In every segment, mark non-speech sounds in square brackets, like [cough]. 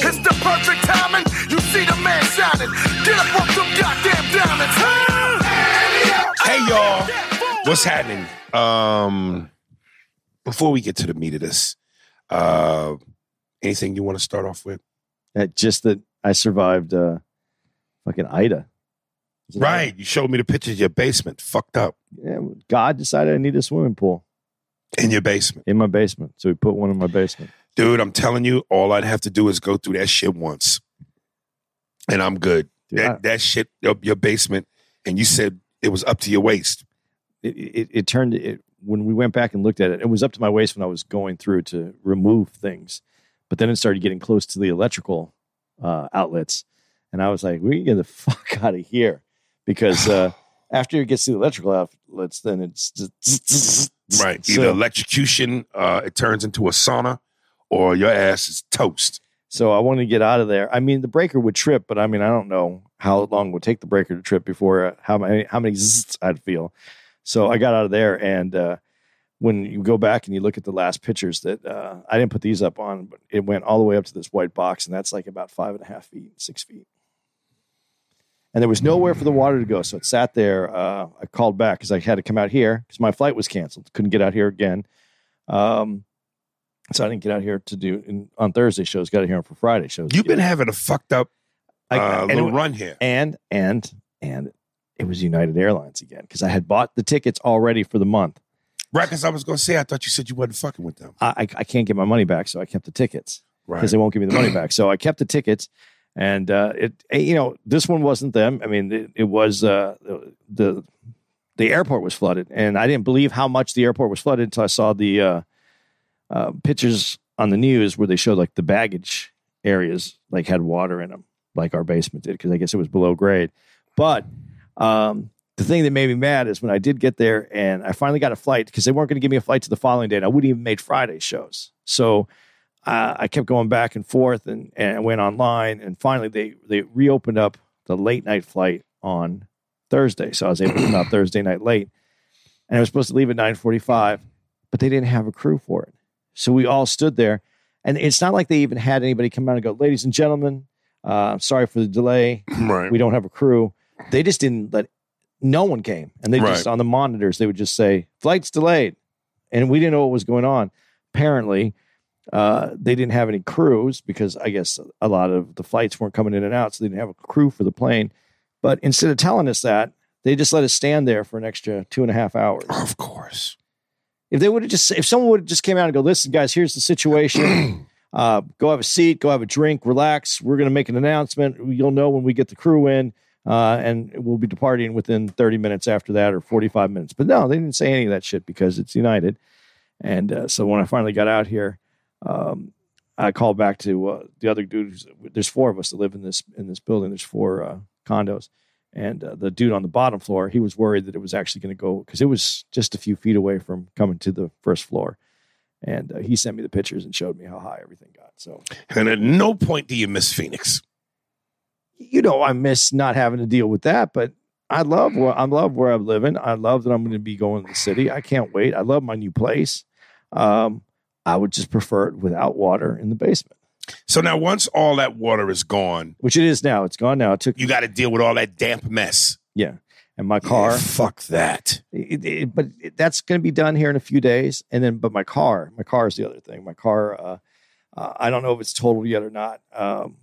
It's the perfect timing. You see the man shining. Get up off them goddamn diamonds. Hey, y'all. What's happening? Um, before we get to the meat of this, uh, anything you want to start off with? Uh, just that I survived uh, fucking Ida. Right. You showed me the pictures of your basement. Fucked up. Yeah, God decided I need a swimming pool In your basement. in my basement, so we put one in my basement. Dude, I'm telling you, all I'd have to do is go through that shit once. And I'm good. Dude, that, I- that shit, your, your basement, and you said it was up to your waist. it, it, it turned it when we went back and looked at it it was up to my waist when i was going through to remove things but then it started getting close to the electrical uh, outlets and i was like we can get the [laughs] fuck out of here because uh, [laughs] after it gets to the electrical outlets then it's just Right. [laughs] So- Either electrocution, uh, it turns into a sauna, or your ass is toast. so i wanted to get out of there i mean the breaker would trip but i mean i don't know how long it would take the breaker to trip before uh, how many how many zzz i'd feel so i got out of there and uh, when you go back and you look at the last pictures that uh, i didn't put these up on but it went all the way up to this white box and that's like about five and a half feet six feet. And there was nowhere for the water to go so it sat there uh, i called back because i had to come out here because my flight was canceled couldn't get out here again. Um, so i didn't get out here to do in, on thursday shows got out here for friday shows You've been having a fucked up I- uh, little it- run here. and and and it was United Airlines again because I had bought the tickets already for the month. Right, because I was going to say, I thought you said you wasn't fucking with them. I I, I can't get my money back, so I kept the tickets Right. because they won't give me the money back. So I kept the tickets, and uh, it eh, you know this one wasn't them. I mean it, it was uh, the the airport was flooded, and I didn't believe how much the airport was flooded until I saw the uh, uh, pictures on the news where they showed like the baggage areas like had water in them, like our basement did, because I guess it was below grade. But um, the thing that made me mad is when I did get there and I finally got a flight because they weren't going to give me a flight to the following day, and I wouldn't even made Friday shows. So uh, I kept going back and forth and, and I went online, and finally they they reopened up the late night flight on Thursday, so I was able to come out Thursday night late, and I was supposed to leave at nine forty five, but they didn't have a crew for it, so we all stood there, and it's not like they even had anybody come out and go, ladies and gentlemen, uh, I'm sorry for the delay, right. we don't have a crew. They just didn't let no one came. And they just on the monitors, they would just say, flight's delayed. And we didn't know what was going on. Apparently, uh, they didn't have any crews because I guess a lot of the flights weren't coming in and out, so they didn't have a crew for the plane. But instead of telling us that, they just let us stand there for an extra two and a half hours. Of course. If they would have just, if someone would have just came out and go, listen, guys, here's the situation. [clears throat] Uh, go have a seat, go have a drink, relax. We're going to make an announcement. You'll know when we get the crew in, uh, and we'll be departing within 30 minutes after that or 45 minutes. But no, they didn't say any of that shit because it's United. And uh, so when I finally got out here, um, I called back to uh, the other dude. There's four of us that live in this in this building. There's four uh, condos, and uh, the dude on the bottom floor, he was worried that it was actually going to go because it was just a few feet away from coming to the first floor. And uh, he sent me the pictures and showed me how high everything got. So And at no point do you miss Phoenix. You know, I miss not having to deal with that, but I love where I love where I'm living. I love that I'm going to be going to the city. I can't wait. I love my new place. Um, I would just prefer it without water in the basement, So now, once all that water is gone, which it is now. It's gone now. It took you got to deal with all that damp mess. yeah, and my car. Yeah, fuck that. It- it- but it, that's going to be done here in a few days, and then but my car, my car is the other thing. My car, uh, uh, I don't know if it's totaled yet or not. Um,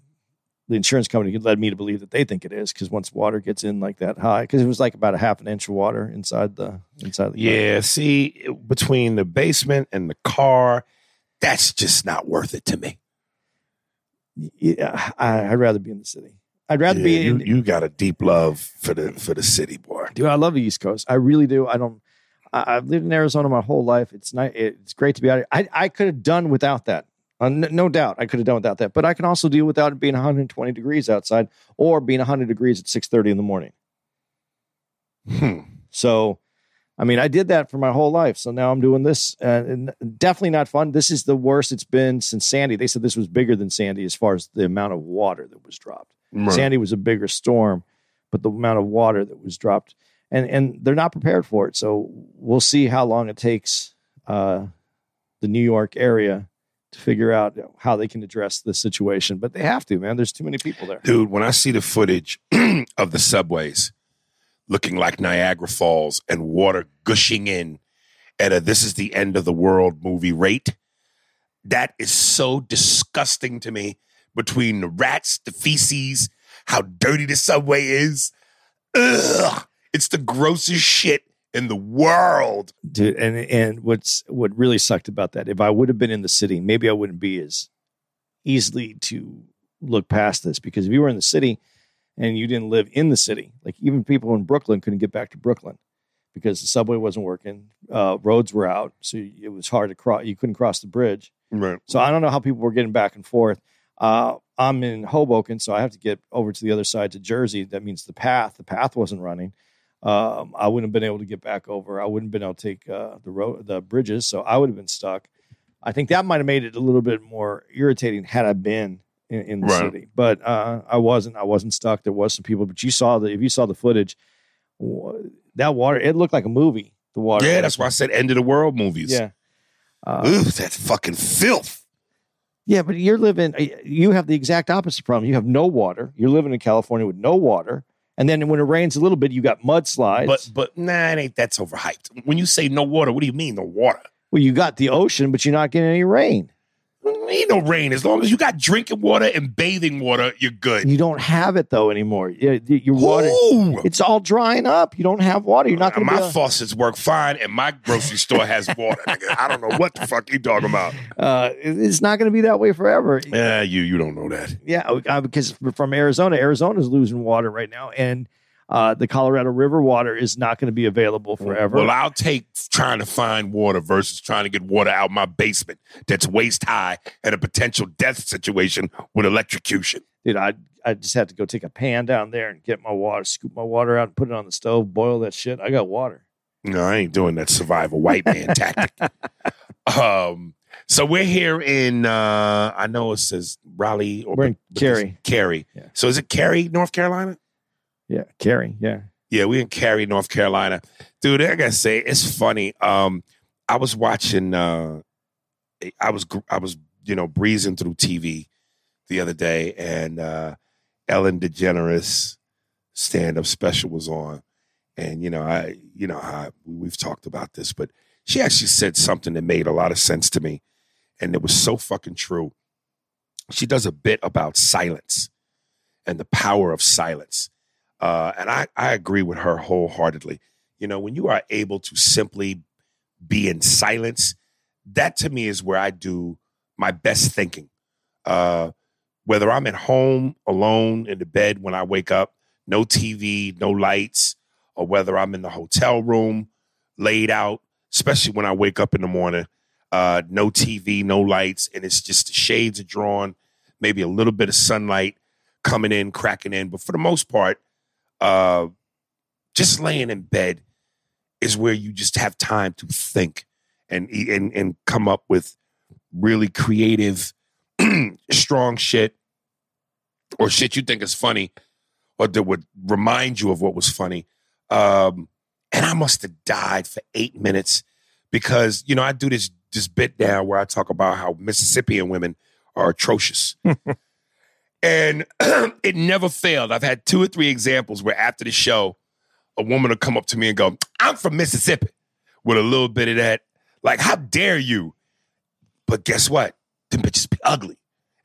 the insurance company led me to believe that they think it is because once water gets in like that high, because it was like about a half an inch of water inside the inside the car. Yeah, see, between the basement and the car, that's just not worth it to me. yeah, I, I'd rather be in the city. I'd rather Yeah, be you, in. you got a deep love for the for the city, boy. Dude, I love the East Coast. I really do. I don't. I, I've lived in Arizona my whole life. It's nice. It's great to be out here. I I could have done without that. Uh, n- no doubt, I could have done without that. But I can also deal without it being 120 degrees outside or being 100 degrees at 6:30 in the morning. Hmm. So, I mean, I did that for my whole life. So now I'm doing this. Uh, and definitely not fun. This is the worst it's been since Sandy. They said this was bigger than Sandy as far as the amount of water that was dropped. Right. Sandy was a bigger storm, but the amount of water that was dropped, and and they're not prepared for it. So we'll see how long it takes uh, the New York area to figure out how they can address the situation. But they have to, man. There's too many people there. Dude, when I see the footage [clears throat] of the subways looking like Niagara Falls and water gushing in at a this is the end of the world movie rate, that is so disgusting to me between the rats, the feces, how dirty the subway is. Ugh. It's the grossest shit in the world. Dude, and and what's what really sucked about that? If I would have been in the city, maybe I wouldn't be as easily to look past this because if you were in the city and you didn't live in the city, like even people in Brooklyn couldn't get back to Brooklyn because the subway wasn't working, uh, roads were out, so it was hard to cross. You couldn't cross the bridge. Right. So I don't know how people were getting back and forth. Uh, I'm in Hoboken, so I have to get over to the other side to Jersey. That means the path. The path wasn't running. Um, I wouldn't have been able to get back over. I wouldn't have been able to take uh, the road, the bridges, so I would have been stuck. I think that might have made it a little bit more irritating had I been in, in the Right. city, but uh, I wasn't. I wasn't stuck. There was some people, but you saw the if you saw the footage, that water it looked like a movie. The water, Yeah, that's why I said end of the world movies. Yeah, uh, Ugh, that's fucking filth. Yeah, but you're living, you have the exact opposite problem. You have no water. You're living in California with no water. And then when it rains a little bit, you got mudslides. But but nah, it ain't that's overhyped. When you say no water, what do you mean no water? well, you got the ocean, but you're not getting any rain. Ain't no rain. As long as you got drinking water and bathing water, you're good. You don't have it though anymore. Yeah, Your water, Ooh. it's all drying up. You don't have water. You're not going to my able- faucets work fine, and my grocery store has water. I don't know what the fuck you talking about. Uh, it's not going to be that way forever. Yeah, you you don't know that. Yeah, uh, because from Arizona, Arizona's losing water right now, and uh, the Colorado River water is not going to be available forever. Well, I'll take trying to find water versus trying to get water out my basement that's waist high and a potential death situation with electrocution. dude, I I just had to go take a pan down there and get my water, scoop my water out, and put it on the stove, boil that shit. I got water. No, I ain't doing that survival white man [laughs] tactic. Um, so we're here in uh I know it says Raleigh or We're in but Cary. Cary. Yeah. So is it Cary, North Carolina? Yeah, Cary. Yeah, Yeah, we in Cary, North Carolina. Dude, I gotta say, it's funny. Um, I was watching uh I was I was, you know, breezing through TV the other day and uh Ellen DeGeneres stand-up special was on. And you know, I you know we- we've talked about this, but she actually said something that made a lot of sense to me. And it was so fucking true. She does a bit about silence and the power of silence. Uh, and I, I agree with her wholeheartedly. You know, when you are able to simply be in silence, that to me is where I do my best thinking. Uh, whether I'm at home alone in the bed when I wake up, no TV, no lights, or whether I'm in the hotel room laid out, especially when I wake up in the morning, uh, no TV, no lights, and it's just the shades are drawn, maybe a little bit of sunlight coming in, cracking in. But for the most part, uh, just laying in bed is where you just have time to think and and and come up with really creative, [clears throat] strong shit or shit you think is funny or that would remind you of what was funny. Um, and I must have died for eight minutes because you know I do this this bit now where I talk about how Mississippian women are atrocious. [laughs] and [clears throat] it never failed. I've had two or three examples where after the show, a woman will come up to me and go, I'm from Mississippi, with a little bit of that, like, how dare you? But guess what? Them bitches be ugly.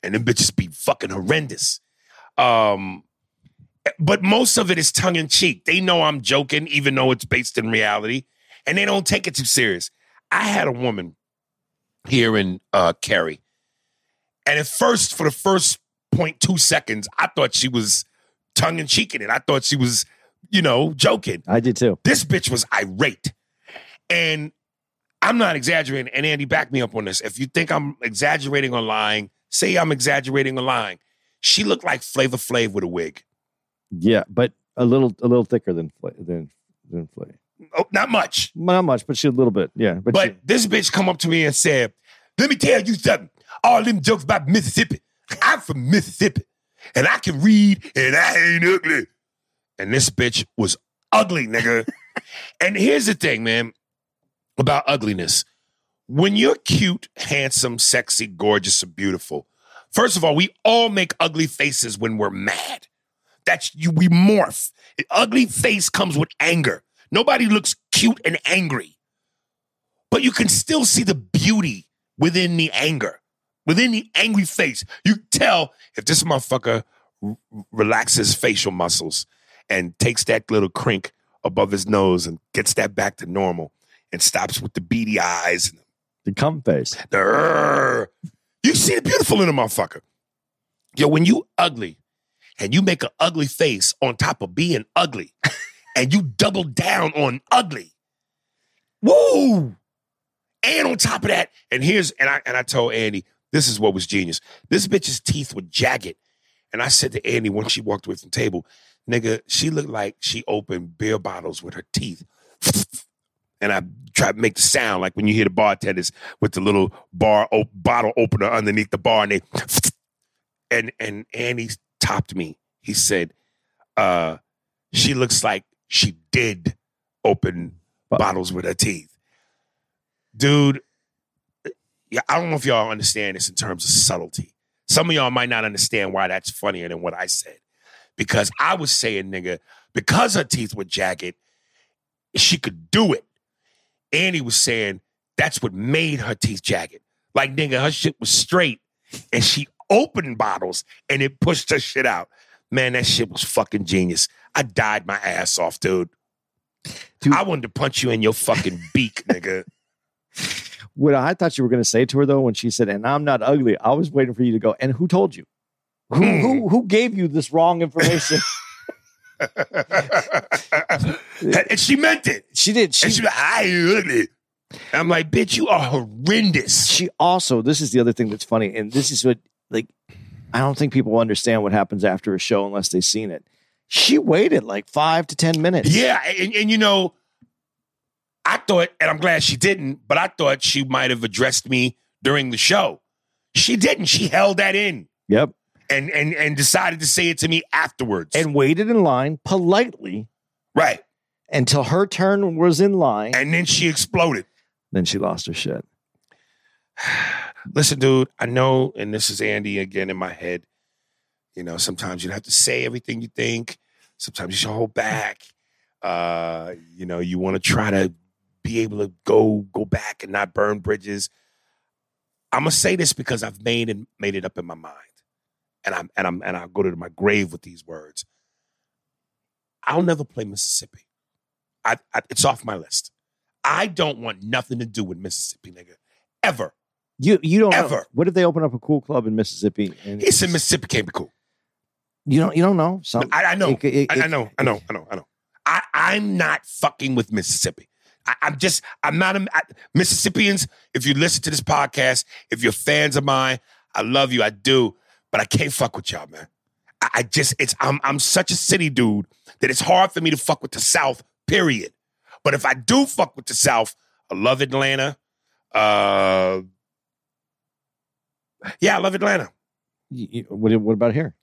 And them bitches be fucking horrendous. Um, but most of it is tongue in cheek. They know I'm joking, even though it's based in reality, and they don't take it too serious. I had a woman here in uh, Cary, and at first, for the first 0.2 seconds, I thought she was tongue in cheek in it. I thought she was, you know, joking. I did too. This bitch was irate. And I'm not exaggerating. And Andy, back me up on this. If you think I'm exaggerating or lying, say I'm exaggerating or lying. She looked like Flavor Flav with a wig. Yeah, but a little a little thicker than than than Flav. Oh, not much. Not much, but she a little bit. Yeah, but, But she, this bitch come up to me and said, "Let me tell you something. All them jokes about Mississippi. I'm from Mississippi, and I can read, and I ain't ugly." And this bitch was ugly, nigga. [laughs] and here's the thing, man, about ugliness. When you're cute, handsome, sexy, gorgeous, and beautiful, first of all, we all make ugly faces when we're mad. That's you. We morph. An ugly face comes with anger. Nobody looks cute and angry but you can still see the beauty within the anger, within the angry face. You tell if this motherfucker r- relaxes facial muscles and takes that little crink above his nose and gets that back to normal and stops with the beady eyes and the cum face. the "Rrr." you see the beautiful in a motherfucker. Yo, when you ugly and you make an ugly face on top of being ugly [laughs] and you double down on ugly, woo! And on top of that, and here's and I and I told Andy, this is what was genius. This bitch's teeth were jagged. And I said to Andy when she walked away from the table, nigga, she looked like she opened beer bottles with her teeth. And I tried to make the sound like when you hear the bartenders with the little bar op- bottle opener underneath the bar, and they and and Andy topped me. He said, uh, she looks like she did open bottles with her teeth. Dude, yeah, I don't know if y'all understand this in terms of subtlety. Some of y'all might not understand why that's funnier than what I said. Because I was saying, nigga, because her teeth were jagged, she could do it. Andy was saying that's what made her teeth jagged. Like, nigga, her shit was straight and she opened bottles and it pushed her shit out. Man, that shit was fucking genius. I died my ass off, dude. Dude. I wanted to punch you in your fucking beak, nigga. [laughs] What I thought you were going to say to her though, when she said, "And I'm not ugly," I was waiting for you to go. And who told you? Who Hmm. who who gave you this wrong information? [laughs] [laughs] and she meant it. she did. She And she was I. I'm like, bitch, you are horrendous. she also this is the other thing that's funny and this is what like i don't think people understand what happens after a show unless they've seen it she waited like five to ten minutes Yeah, and, and you know, I thought, and I'm glad she didn't, but I thought she might have addressed me during the show. She didn't. She held that in yep and and and decided to say it to me afterwards. and waited in line politely right. until her turn was in line And then she exploded. then she lost her shit [sighs] Listen, dude, I know, and this is Andy again in my head. You know, sometimes you have to say everything you think. Sometimes you should hold back. Uh, you know, you want to try to be able to go go back and not burn bridges. I'm gonna say this because I've made it made it up in my mind, and I'm and I'm and I'll go to my grave with these words. I'll never play Mississippi. I, I it's off my list. I don't want nothing to do with Mississippi, nigga, ever. you you don't know. Ever. what if they open up a cool club in mississippi and He said Mississippi can't be cool. you don't you don't know Some, I, I know. it- it- I, I know. I know. I know. I know. I, I'm not fucking with Mississippi. I, I'm just. I'm not a I, Mississippians. If you listen to this podcast, if you're fans of mine, I love you. I do, but I can't fuck with y'all, man. I, I just. It's. I'm. I'm such a city dude that it's hard for me to fuck with the South. Period. But if I do fuck with the South, I love Atlanta. Uh. Yeah, I love Atlanta. what, what about here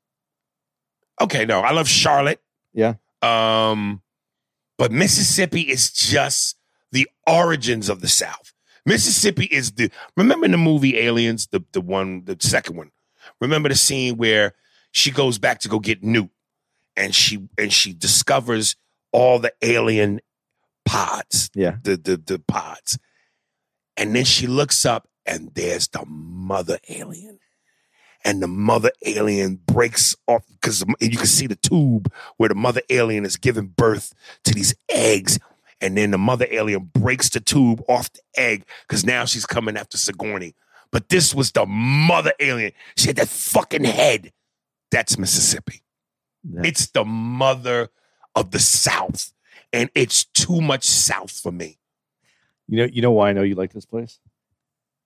Okay, no, I love Charlotte. Yeah. Um, but Mississippi is just the origins of the South. Mississippi is the remember in the movie Aliens, the the one, the second one. Remember the scene where she goes back to go get Newt, and she and she discovers all the alien pods, Yeah. the the the pods, and then she looks up and there's the mother alien, and the mother alien breaks off because you can see the tube where the mother alien is giving birth to these eggs. And then the mother alien breaks the tube off the egg because now she's coming after Sigourney. But this was the mother alien. She had that fucking head. That's Mississippi. Yeah. It's the mother of the South. And it's too much South for me. You know, you know why I know you like this place?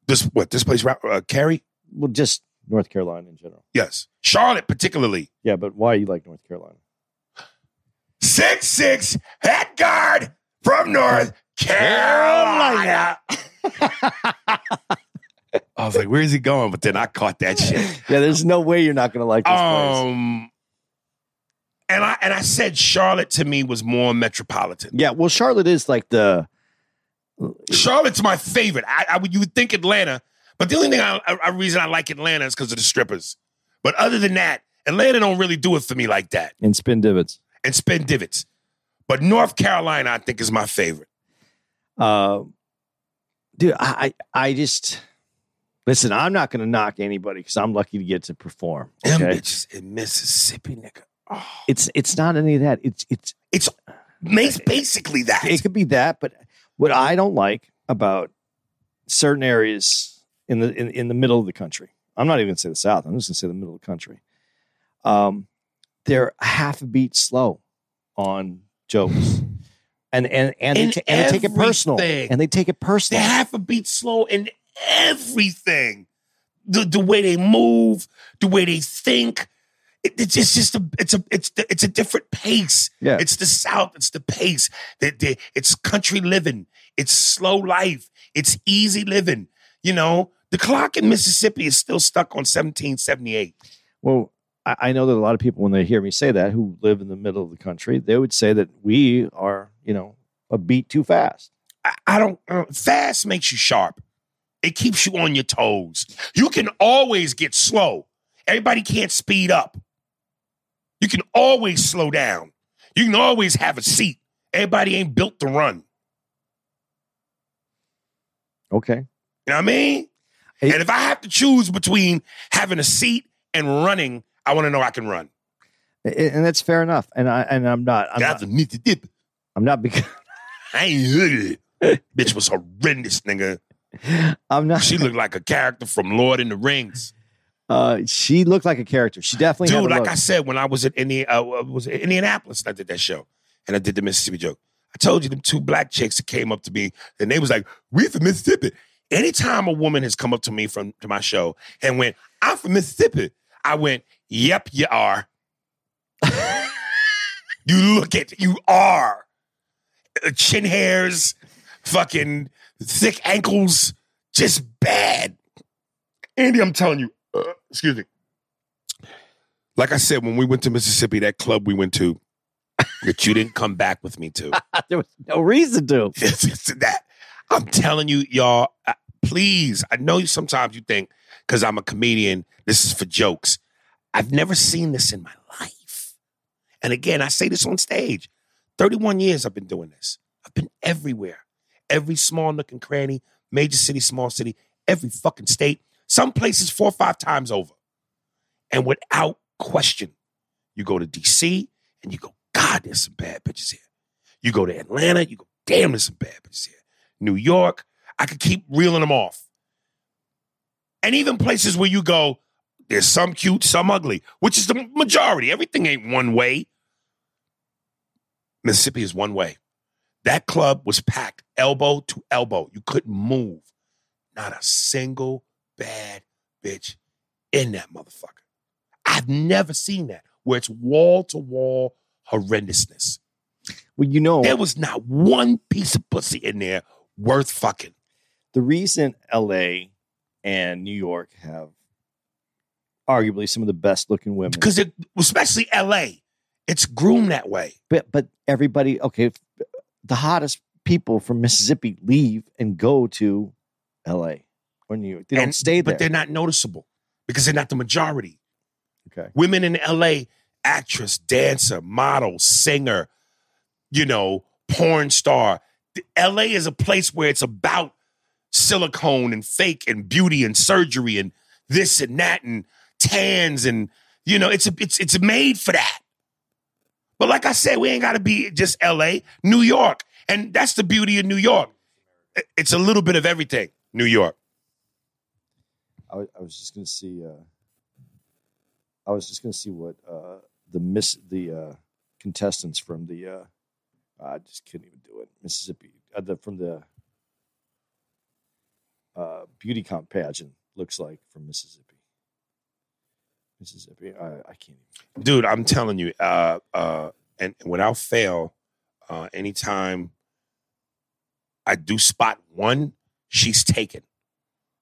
This what this place uh, Cary? Well, just North Carolina in general. Yes. Charlotte particularly. Yeah, but why you like North Carolina? Six six head guard from North Carolina. [laughs] I was like, where is he going? But then I caught that shit. Yeah, there's no way you're not going to like this place. Um, and I and I said Charlotte to me was more metropolitan. Yeah, well, Charlotte is like the Charlotte's my favorite. I, I would you would think Atlanta, but the only thing I, I, a reason I like Atlanta is because of the strippers. But other than that, Atlanta don't really do it for me like that. And spin divots. And spin divots. But North Carolina, I think, is my favorite. Uh, dude, I, I I just listen. I'm not going to knock anybody because I'm lucky to get to perform. Them bitches in Mississippi, nigga. Oh, it's it's not any of that. It's it's it's ma- basically that. it could be that, but what I don't like about certain areas in the in, in the middle of the country, I'm not even going to say the South. I'm just going to say the middle of the country. Um, they're half a beat slow on jokes, and and and, they, ta- and they take it personal, and they take it personal. Personal. half a beat slow in everything. The the way they move, the way they think. It, it's just, just a it's a it's the, it's a different pace. Yeah. It's the South. It's the pace. That they, it's country living. It's slow life. It's easy living. You know, the clock in Mississippi is still stuck on 1778. Well, I, I know that a lot of people, when they hear me say that, who live in the middle of the country, they would say that we are, you know, a beat too fast. I, I don't. Uh, fast makes you sharp. It keeps you on your toes. You can always get slow. Everybody can't speed up. You can always slow down. You can always have a seat. Everybody ain't built to run. Okay. You know what I mean? Hey- and if I have to choose between having a seat and running, I want to know I can run. And that's fair enough. And I and I'm not. I'm That's not. a nitty dip. I'm not because [laughs] I ain't it. [laughs] Bitch was horrendous, nigga. I'm not. She looked like a character from Lord in the Rings. [laughs] Uh, she looked like a character. She definitely Dude, a like look. I said, when I was at Indi- uh, was it Indianapolis, I did that show, and I did the Mississippi joke. I told you them two black chicks that came up to me, and they was like, "We from Mississippi." Anytime a woman has come up to me from to my show and went, "I'm from Mississippi," I went, "Yep, you are." you look it. you are Uh, chin hairs, fucking thick ankles, just bad. Andy, I'm telling you, uh, excuse me. Like I said, when we went to Mississippi, that club we went to, that you didn't come back with me to. [laughs] there was no reason to. [laughs] This, this, that. I'm telling you, y'all, uh, please. I know you sometimes you think, because I'm a comedian, this is for jokes. I've never seen this in my life. And again, I say this on stage. 31 years I've been doing this. I've been everywhere. Every small nook and cranny, major city, small city, every fucking state, some places four or five times over. And without question, you go to DC and you go, God, there's some bad bitches here. You go to Atlanta, you go, damn, there's some bad bitches here. New York, I could keep reeling them off. And even places where you go, there's some cute, some ugly, which is the majority. Everything ain't one way. Mississippi is one way. That club was packed elbow to elbow. You couldn't move. Not a single bad bitch in that motherfucker. I've never seen that where it's wall to wall horrendousness. Well, you know, There was not one piece of pussy in there worth fucking. the reason LA and New York have arguably some of the best looking women. because it, especially L.A., it's groomed that way. but but everybody okay the hottest people from mississippi leave and go to la or new york they don't stay there but they're not noticeable because they're not the majority. okay Women in L.A., actress, dancer, model, singer, you know, porn star. L.A. is a place where it's about silicone and fake and beauty and surgery and this and that and tans and you know it's it's it's made for that. But like I said, we ain't got to be just L.A., New York, and that's the beauty of New York. It's a little bit of everything. New York. I, was- I was just gonna see uh i was just gonna see what uh the miss the uh contestants from the uh i just couldn't even do it mississippi uh, the from the uh beauty comp pageant looks like from mississippi mississippi i, I can't even dude i'm telling you uh uh and without fail uh anytime i do spot one she's taken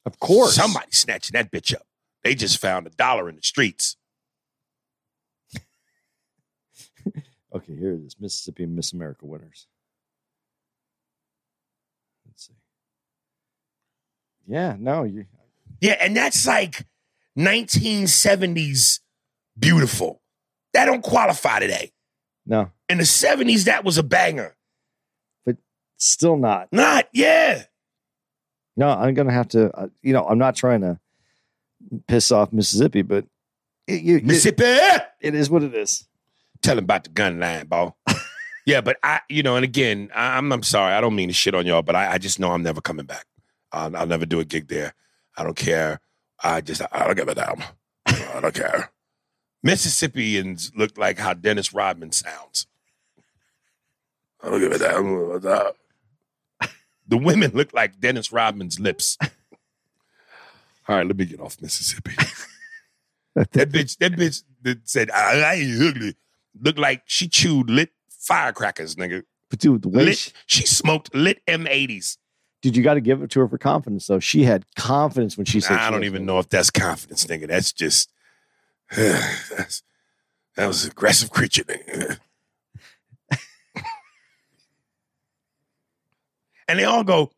of course somebody snatching that bitch up they just found a dollar in the streets [laughs] Okay, here it is. Mississippi Miss America winners. Let's see. Yeah, no, you yeah and that's like 1970s beautiful that don't qualify today no, in the 70s that was a banger But still not. not yeah No, I'm gonna have to. Uh, you know, I'm not trying to piss off Mississippi, but it, you, it, mississippi it is what it is. tell him about the gun line, ball. [laughs] yeah, but I, you know, and again, I, I'm I'm sorry, I don't mean to shit on y'all, but I, I just know I'm never coming back. I'll, I'll never do a gig there. I don't care. I just I don't give a damn. I don't care. Mississippians look like how Dennis Rodman sounds. I don't give a damn. The women look like Dennis Rodman's lips. All right, let me get off Mississippi. [laughs] that bitch, that bitch that said, I, I ain't ugly. Looked like she chewed lit firecrackers, nigga. But dude, the way Lit, she, she smoked lit M80s. Dude, you got to give it to her for confidence. Though she had confidence when she said, I she don't even gonna- know if that's confidence, nigga. That's just [sighs] that's, that was aggressive creature, nigga. [laughs] and they all go,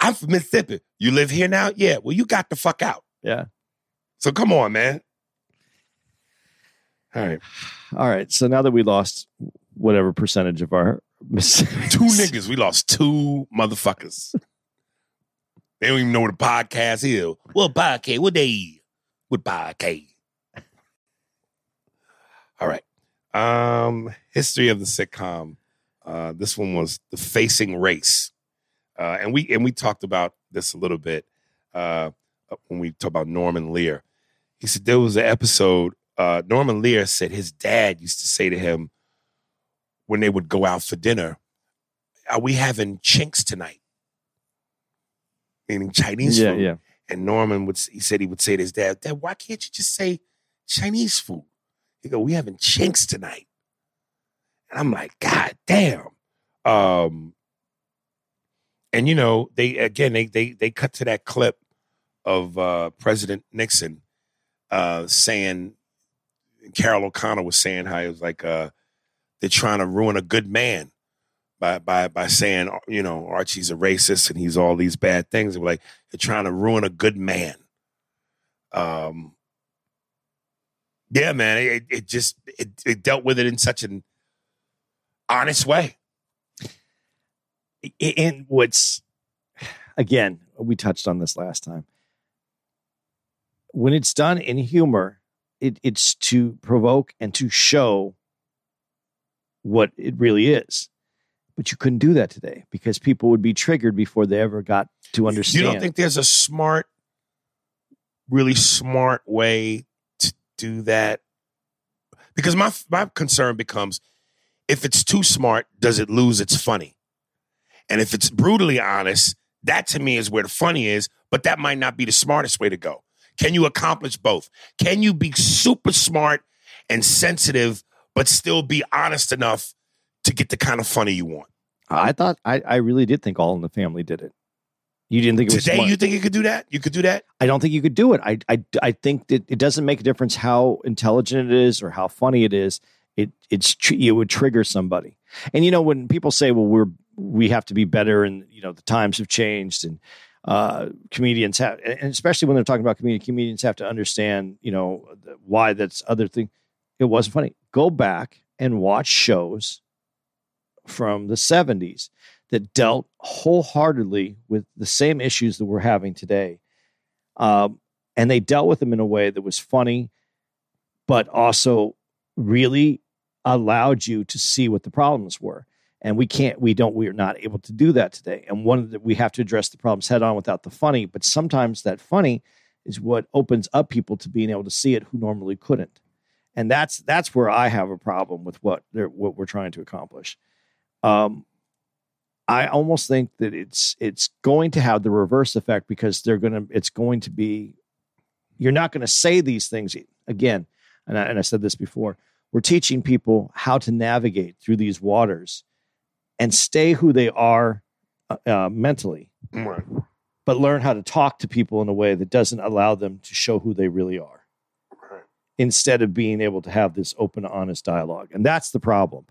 I'm from Mississippi. You live here now? Yeah. Well, you got the fuck out. Yeah. So come on, man. All right. All right. So now that we lost whatever percentage of our [laughs] Two niggas. We lost two motherfuckers. they don't even know what a podcast is. What podcast? What they? What podcast? All right. Um, history of the sitcom. Uh, this one was the Facing Race, uh, and we and we talked about this a little bit uh, when we talked about Norman Lear. He said there was an episode. Uh, Norman Lear said his dad used to say to him when they would go out for dinner, "Are we having chinks tonight?" Meaning Chinese yeah, food. yeah. And Norman would he said he would say to his dad, Dad, why can't you just say Chinese food? He go, We having chinks tonight. And I'm like, God damn. Um, and you know, they again they they they cut to that clip of uh President Nixon uh saying Carroll O'Connor was saying how he was like uh they're trying to ruin a good man by by by saying, you know, Archie's a racist and he's all these bad things. Like, they're trying to ruin a good man. Um, yeah, man, it, it just it, it dealt with it in such an honest way. And what's again, we touched on this last time. When it's done in humor, it, it's to provoke and to show what it really is. But you couldn't do that today because people would be triggered before they ever got to understand. You don't think there's a smart, really smart way to do that? Because my my concern becomes, if it's too smart, does it lose its funny? And if it's brutally honest, that to me is where the funny is. But that might not be the smartest way to go. Can you accomplish both? Can you be super smart and sensitive, but still be honest enough to get the kind of funny you want? I thought I, I really did think All in the Family did it. You didn't think it was Today, smart. you think you could do that? You could do that? I don't think you could do it. I I, I think that it doesn't make a difference how intelligent it is or how funny it is. It it's it would trigger somebody. And you know when people say, "Well, we're we have to be better," and you know the times have changed, and uh, comedians have, and especially when they're talking about comedians, comedians have to understand, you know, why that's other thing. It wasn't funny. Go back and watch shows from the '70s that dealt wholeheartedly with the same issues that we're having today. Um, and they dealt with them in a way that was funny, but also really allowed you to see what the problems were. And we can't, we don't, we're not able to do that today. And one the, we have to address the problems head on without the funny. But sometimes that funny is what opens up people to being able to see it who normally couldn't. And that's that's where I have a problem with what they're, what we're trying to accomplish. Um, I almost think that it's it's going to have the reverse effect because they're going to it's going to be you're not going to say these things again and I, and I said this before we're teaching people how to navigate through these waters and stay who they are uh, uh, mentally Right. but learn how to talk to people in a way that doesn't allow them to show who they really are. Instead of being able to have this open honest dialogue. And that's the problem.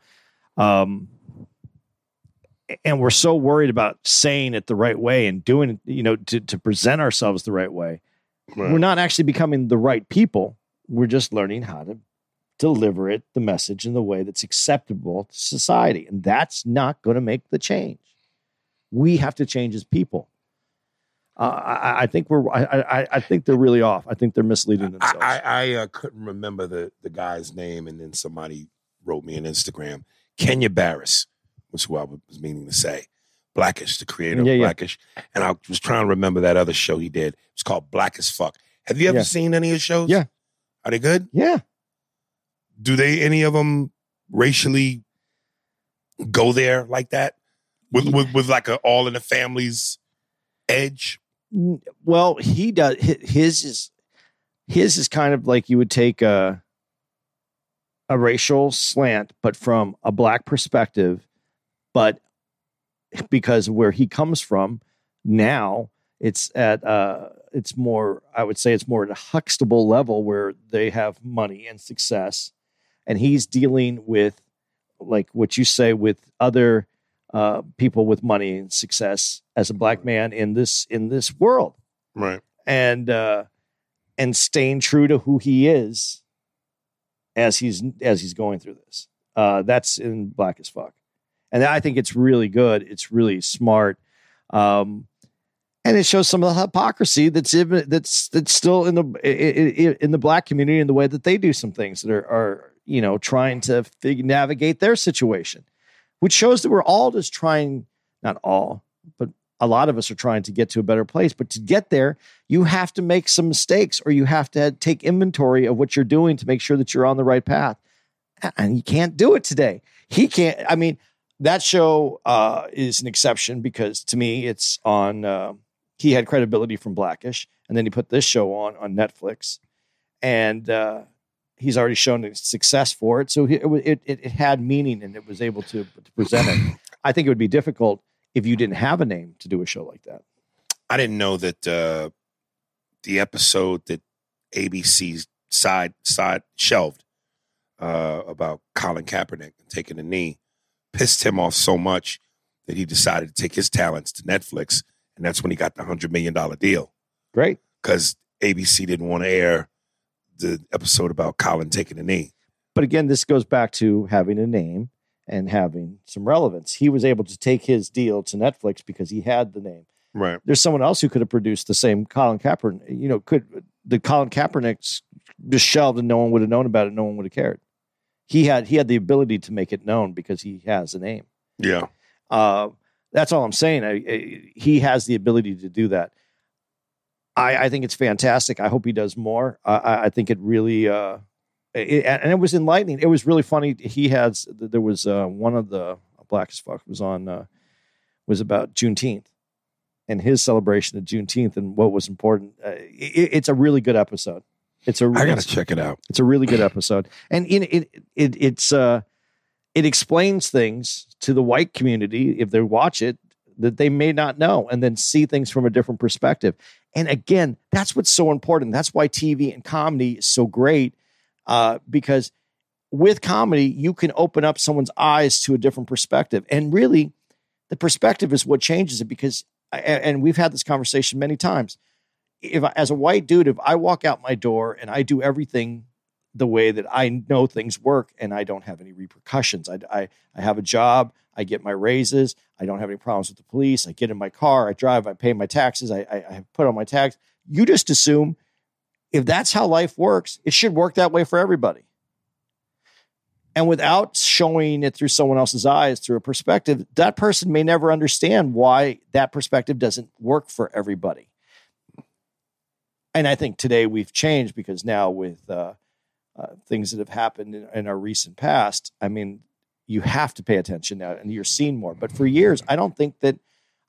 Um, and we're so worried about saying it the right way and doing it you know to, to present ourselves the right way. Right. we're not actually becoming the right people. We're just learning how to deliver it the message in the way that's acceptable to society. And that's not going to make the change. We have to change as people uh, I, I think we're I, I, I think they're really off i think they're misleading themselves I, I, I uh, couldn't remember the, the guy's name, and then somebody wrote me on Instagram. Kenya Barris was who I was meaning to say. Blackish, the creator Yeah, of yeah. Blackish. And I was trying to remember that other show he did. It's called Black as Fuck. Have you ever Yeah. seen any of his shows? Yeah. Are they good? yeah Do they, any of them racially go there like that? With, with, with like a all in the families edge? Well, he does. His is his is kind of like you would take a a racial slant, but from a black perspective. But because where he comes from now, it's at uh, it's more. I would say it's more at a Huxtable level where they have money and success, and he's dealing with like what you say with other uh, people with money and success as a black man in this in this world. Right. and uh and staying true to who he is as he's as he's going through this. Uh that's in black as fuck. And i think it's really good. It's really smart. Um and it shows some of the hypocrisy that's in, that's that's still in the in the black community in the way that they do some things that are are you know trying to fig- navigate their situation which shows that we're all just trying not all but a lot of us are trying to get to a better place. But to get there you have to make some mistakes or you have to take inventory of what you're doing to make sure that you're on the right path. And you can't do it today. He can't i mean that show uh, is an exception because to me it's on uh, he had credibility from blackish and then he put this show on on netflix. And uh, he's already shown success for it. So he, it, it, it, it had meaning and it was able to, to present it. [clears throat] I think it would be difficult if you didn't have a name to do a show like that. I didn't know that uh, the episode that ABC side side shelved uh, about Colin Kaepernick taking a knee pissed him off so much that he decided to take his talents to Netflix, and that's when he got the hundred million dollar deal. Great. Because ABC didn't want to air the episode about Colin taking a knee. But again, this goes back to having a name and having some relevance. He was able to take his deal to Netflix because he had the name. Right. There's someone else who could have produced the same Colin Kaepernick. You know, could the Colin Kaepernick's just shelved and no one would have known about it. No one would have cared. He had he had the ability to make it known because he has a name. Yeah. Uh, that's all I'm saying. I, I, he has the ability to do that. I, I think it's fantastic. I hope he does more. I, I- think it really, uh, it, and it was enlightening. It was really funny. He has there was uh, one of the Black as Fuck was on uh, was about Juneteenth and his celebration of Juneteenth and what was important. Uh, it, it's a really good episode. It's a I gotta check it out. it's a really good episode, and in it, it it's uh, it explains things to the white community if they watch it that they may not know and then see things from a different perspective. And again, that's what's so important. That's why TV and comedy is so great uh, because with comedy, you can open up someone's eyes to a different perspective. And really, the perspective is what changes it because, and we've had this conversation many times. If as a white dude, if I walk out my door and I do everything the way that I know things work and I don't have any repercussions, I, I, I have a job, I get my raises, I don't have any problems with the police, I get in my car, I drive, I pay my taxes, I, I, I put on my tax. You just assume if that's how life works, it should work that way for everybody. And without showing it through someone else's eyes, through a perspective, that person may never understand why that perspective doesn't work for everybody. And I think today we've changed because now with uh, uh, things that have happened in, in, our recent past, I mean, you have to pay attention now and you're seeing more. But for years, I don't think that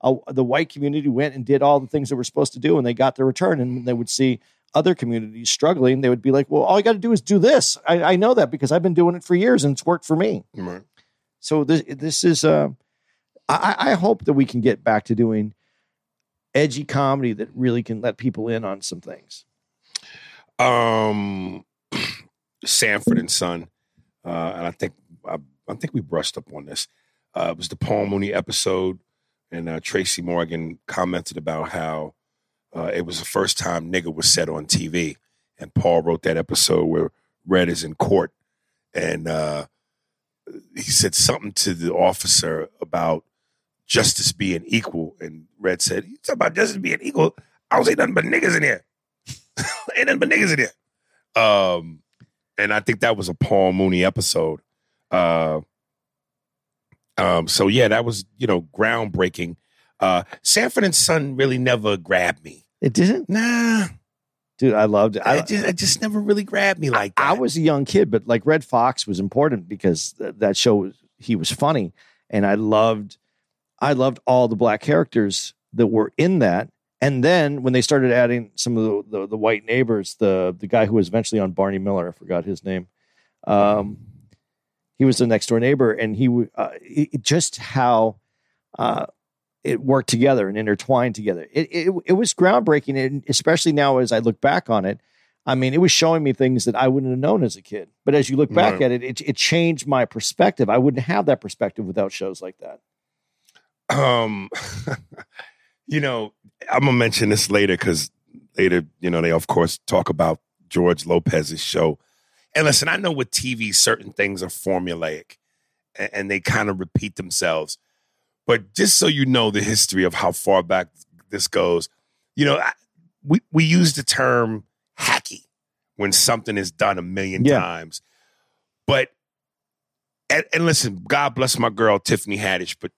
uh, the white community went and did all the things that were supposed to do and they got their return and they would see other communities struggling, they would be like, well, all you got to do is do this. I, I, know that because I've been doing it for years and it's worked for me. Right. So this, this is, uh, I, I hope that we can get back to doing edgy comedy that really can let people in on some things. Um, Sanford and Son, uh, and I think I, I, think we brushed up on this. Uh, it was the Paul Mooney episode, and uh, Tracy Morgan commented about how uh, it was the first time nigga was said on TV. And Paul wrote that episode where Red is in court. And uh, he said something to the officer about justice being equal. And Red said, You talk about justice being equal? I don't say nothing but niggas in here. [laughs] Ain't nothing but niggas in here. Um, and I think that was a Paul Mooney episode. Uh, um, so yeah, that was, you know, groundbreaking. Uh, Sanford and Son really never grabbed me. It didn't? Nah. Dude, I loved it. I, just, it just never really grabbed me like that. I, I was a young kid, but like Redd Foxx was important because th- that show he was funny, and I loved, I loved all the black characters that were in that. And then when they started adding some of the, the, the white neighbors, the the guy who was eventually on Barney Miller, I forgot his name. Um, he was the next door neighbor, and he uh, it, just how uh, it worked together and intertwined together. It, it, it was groundbreaking, and especially now as I look back on it, I mean, it was showing me things that I wouldn't have known as a kid. But as you look back right. at it, it, it changed my perspective. I wouldn't have that perspective without shows like that. Um, [laughs] you know, I'm gonna mention this later because later, you know, they of course talk about George Lopez's show. And listen, I know with TV, certain things are formulaic and, and they kind of repeat themselves. But just so you know the history of how far back this goes, you know, we, we use the term hacky when something is done a million yeah. times. But, and, and, listen, God bless my girl, Tiffany Haddish, but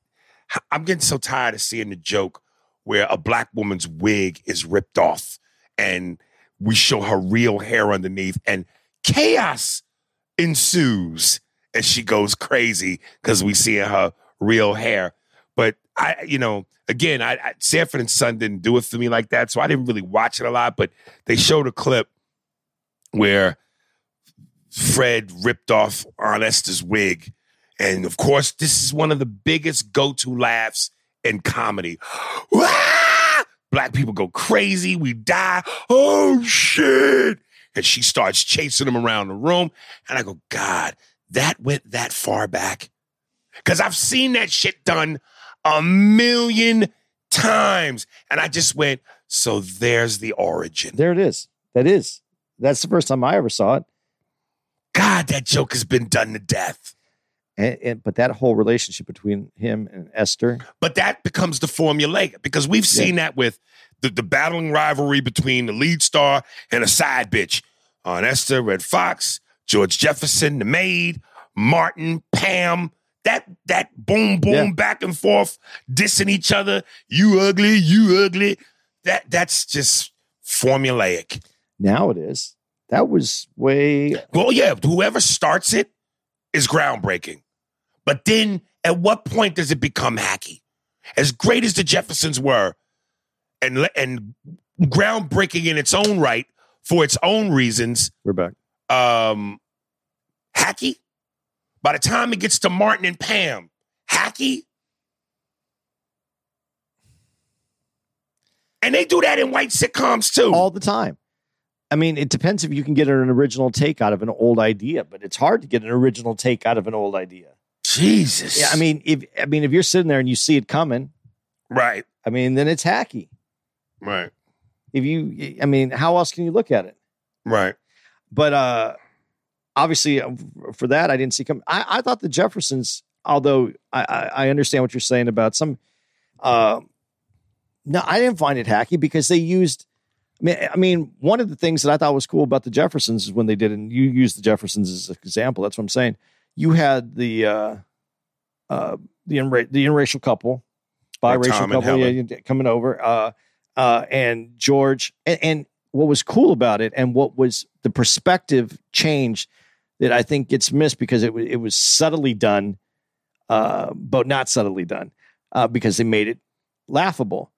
I'm getting so tired of seeing the joke where a black woman's wig is ripped off and we show her real hair underneath and chaos ensues and she goes crazy because we see her real hair. But I, you know, again, I, I Sanford and Son didn't do it for me like that, so I didn't really watch it a lot. But they showed a clip where Fred ripped off Esther's wig, and of course, this is one of the biggest go-to laughs in comedy. Black people go crazy. We die. Oh shit! And she starts chasing him around the room, and I go, God, that went that far back. Because I've seen that shit done a million times. And I just went, so there's the origin. There it is. That is. That's the first time I ever saw it. God, that joke has been done to death. And, and, but that whole relationship between him and Esther. But that becomes the formulaic because we've seen yeah. that with the, the battling rivalry between the lead star and a side bitch uh, on Esther, Redd Foxx, George Jefferson, the maid, Martin, Pam, that that boom boom yeah. back and forth dissing each other you ugly you ugly that that's just formulaic now it is that was way well yeah whoever starts it is groundbreaking but then at what point does it become hacky as great as the jeffersons were and and groundbreaking in its own right for its own reasons we're back um hacky by the time it gets to Martin and Pam, hacky. And they do that in white sitcoms too. all the time. I mean, it depends if you can get an original take out of an old idea, but it's hard to get an original take out of an old idea. Jesus. Yeah, I mean, if I mean if you're sitting there and you see it coming, right, I mean, then it's hacky. right, If you, I mean, how else can you look at it? right. But uh obviously, uh, for that, I didn't see come. I, I thought the Jeffersons, although I, I, I understand what you're saying about some. Uh, no, I didn't find it hacky because they used. I mean, I mean, one of the things that I thought was cool about the Jeffersons is when they did, and you used the Jeffersons as an example. That's what I'm saying. You had the uh, uh, the inra- the interracial couple, biracial couple, yeah, coming over, uh, uh, and George, and, and what was cool about it, and what was the perspective change that I think gets missed because it was it was subtly done, uh, but not subtly done uh, because they made it laughable.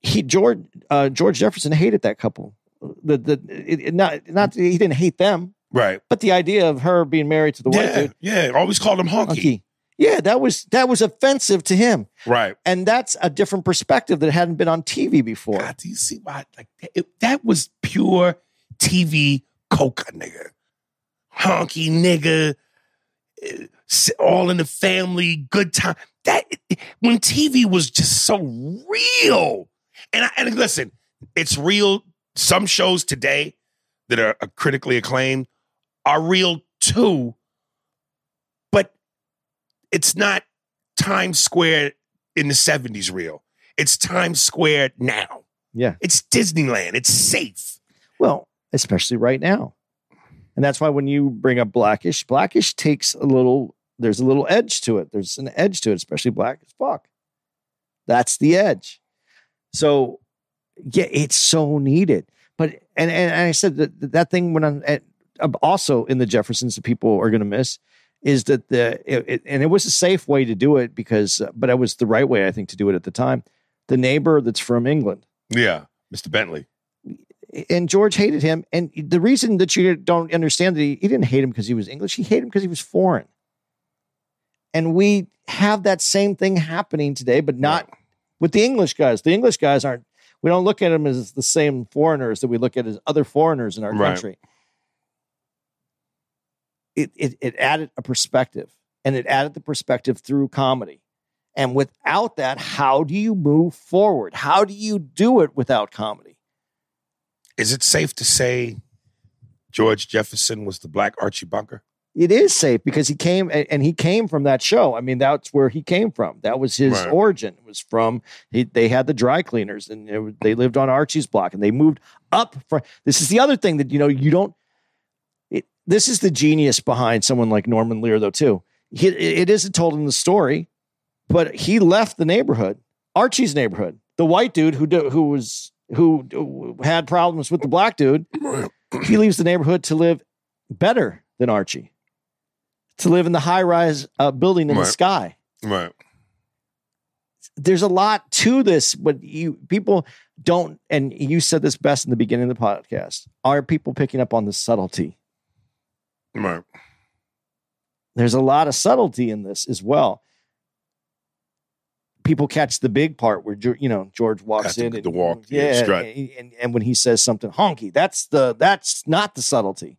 He George uh, George Jefferson hated that couple. The the it, it not not he didn't hate them, Right. but the idea of her being married to the white Yeah, dude, yeah. Always called him honky. Hunky, yeah, that was that was offensive to him, Right. and that's a different perspective that hadn't been on TV before. God, do you see why? Like it, that was pure TV coca, nigga. Honky nigga. eh, All in the family, good time. That when TV was just so real, and I, and listen, it's real. Some shows today that are critically acclaimed are real too, but it's not Times Square in the '70s real. It's Times Square now. Yeah. It's Disneyland. It's safe. Well, especially right now. And that's why when you bring up Blackish, Blackish takes a little, there's a little edge to it. There's an edge to it, especially Black as fuck. That's the edge. So, yeah, it's so needed. But, and, and I said that that thing when I'm at, also in the Jeffersons that people are going to miss is that the, it, it- and it was a safe way to do it because, uh, but it was the right way, I think, to do it at the time. The neighbor that's from England Yeah, Mr. Bentley. and George hated him. And the reason that you don't understand that he, he didn't hate him because he was English, he hated him because he was foreign. And we have that same thing happening today, but not with the English guys. The English guys aren't, we don't look at them as the same foreigners that we look at as other foreigners in our Right. country. It, it, it added a perspective and it added the perspective through comedy. And without that, how do you move forward? How do you do it without comedy? Is it safe to say George Jefferson was the black Archie Bunker? it is safe because he came and he came from that show. I mean, that's where he came from. That was his Right. origin. It was from he, they had the dry cleaners and they lived on Archie's block and they moved up. For this is the other thing that you know you don't. This is the genius behind someone like Norman Lear, though. Too, he, it isn't told in the story, but he left the neighborhood, Archie's neighborhood. The white dude who do, who was who had problems with the black dude, he leaves the neighborhood to live better than Archie, to live in the high rise uh, building in Right. the sky. Right. There's a lot to this, but you people don't, and you said this best in the beginning of the podcast. Are people picking up on the subtlety? Right. There's a lot of subtlety in this as well. People catch the big part where you know George walks in and the walk, yeah, yeah, and, and and when he says something honky, that's the that's not the subtlety.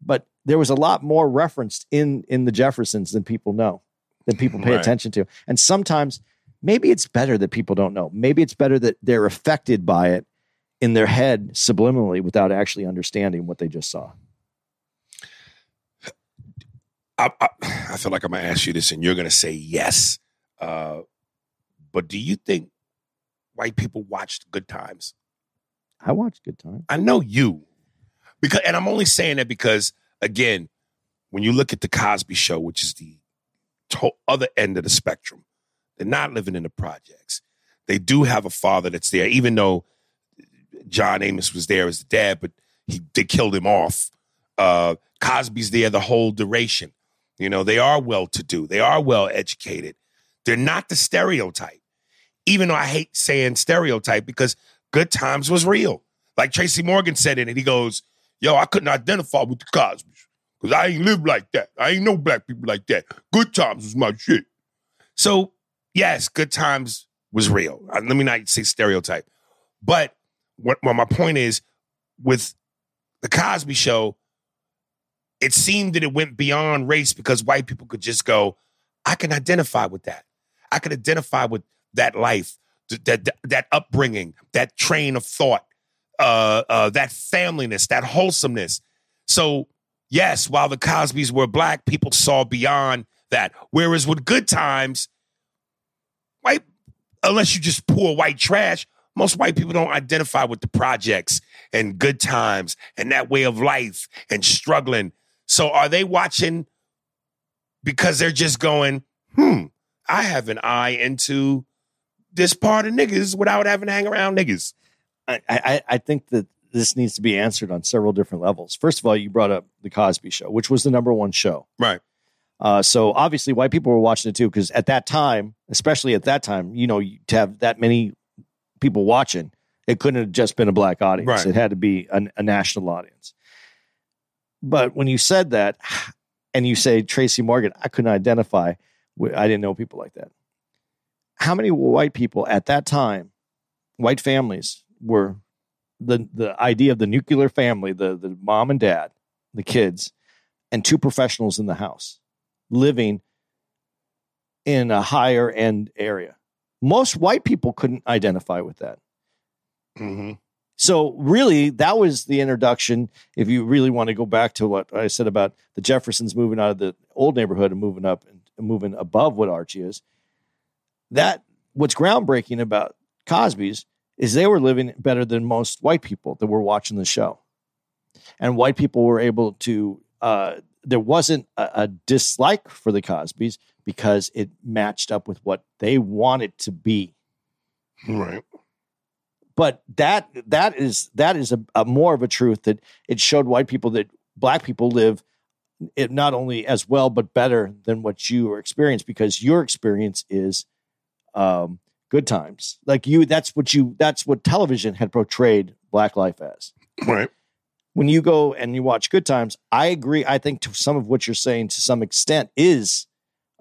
But there was a lot more referenced in in the Jeffersons than people know, than people pay Right. attention to, and sometimes maybe it's better that people don't know. Maybe it's better that they're affected by it in their head subliminally without actually understanding what they just saw. I, I, I feel like I'm gonna ask you this, and you're gonna say yes. Uh, but do you think white people watched Good Times? I watched Good Times. I know you, because, and I'm only saying that because, again, when you look at the Cosby Show, which is the to- other end of the spectrum, they're not living in the projects. They do have a father that's there, even though John Amos was there as the dad, but he they killed him off. Uh, Cosby's there the whole duration. You know, they are well to do. They are well educated. They're not the stereotype. Even though I hate saying stereotype because Good Times was real. Like Tracy Morgan said in it, he goes, Yo, I couldn't identify with the Cosbys because I ain't live like that. I ain't know black people like that. Good Times was my shit. So, yes, Good Times was real. Let me not say stereotype, but what well, my point is with the Cosby Show, it seemed that it went beyond race because white people could just go, I can identify with that. I can identify with that life, that that, that upbringing, that train of thought, uh, uh, that familyness, that wholesomeness. So yes, while the Cosbys were black, people saw beyond that. Whereas with Good Times, white, unless you just pour white trash, most white people don't identify with the projects and good times and that way of life and struggling. So are they watching because they're just going, hmm, I have an eye into this part of niggas without having to hang around niggas. I, I, I think that this needs to be answered on several different levels. First of all, you brought up the Cosby Show, which was the number one show. Right. Uh, so obviously, white people were watching it too, because at that time, especially at that time, you know, to have that many people watching, it couldn't have just been a black audience. Right. It had to be a, a national audience. But when you said that, and you say Tracy Morgan, I couldn't identify. I didn't know people like that. How many white people at that time, white families, were the the idea of the nuclear family, the the mom and dad, the kids, and two professionals in the house living in a higher end area. Most white people couldn't identify with that. Mm-hmm. So really, that was the introduction. If you really want to go back to what I said about the Jeffersons moving out of the old neighborhood and moving up and moving above what Archie is, that what's groundbreaking about Cosby's is they were living better than most white people that were watching the show, and white people were able to. Uh, there wasn't a, a dislike for the Cosbys because it matched up with what they wanted to be Right. But that that is that is a, a more of a truth that it showed white people that black people live it not only as well but better than what you experience because your experience is um good times like you that's what you that's what television had portrayed black life as Right. when you go and you watch good times i agree i think to some of what you're saying to some extent is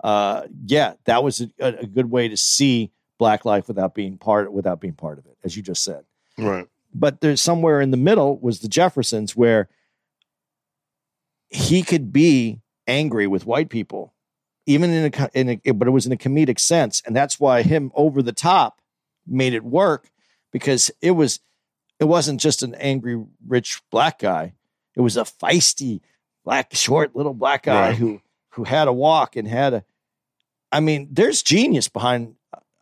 uh yeah that was a, a good way to see black life without being part without being part of it as you just said Right. but there's somewhere in the middle was the Jeffersons where he could be angry with white people, even in a, in a but it was in a comedic sense, and that's why him over the top made it work because it was it wasn't just an angry rich black guy, it was a feisty black short little black guy Right. who who had a walk and had a. I mean, there's genius behind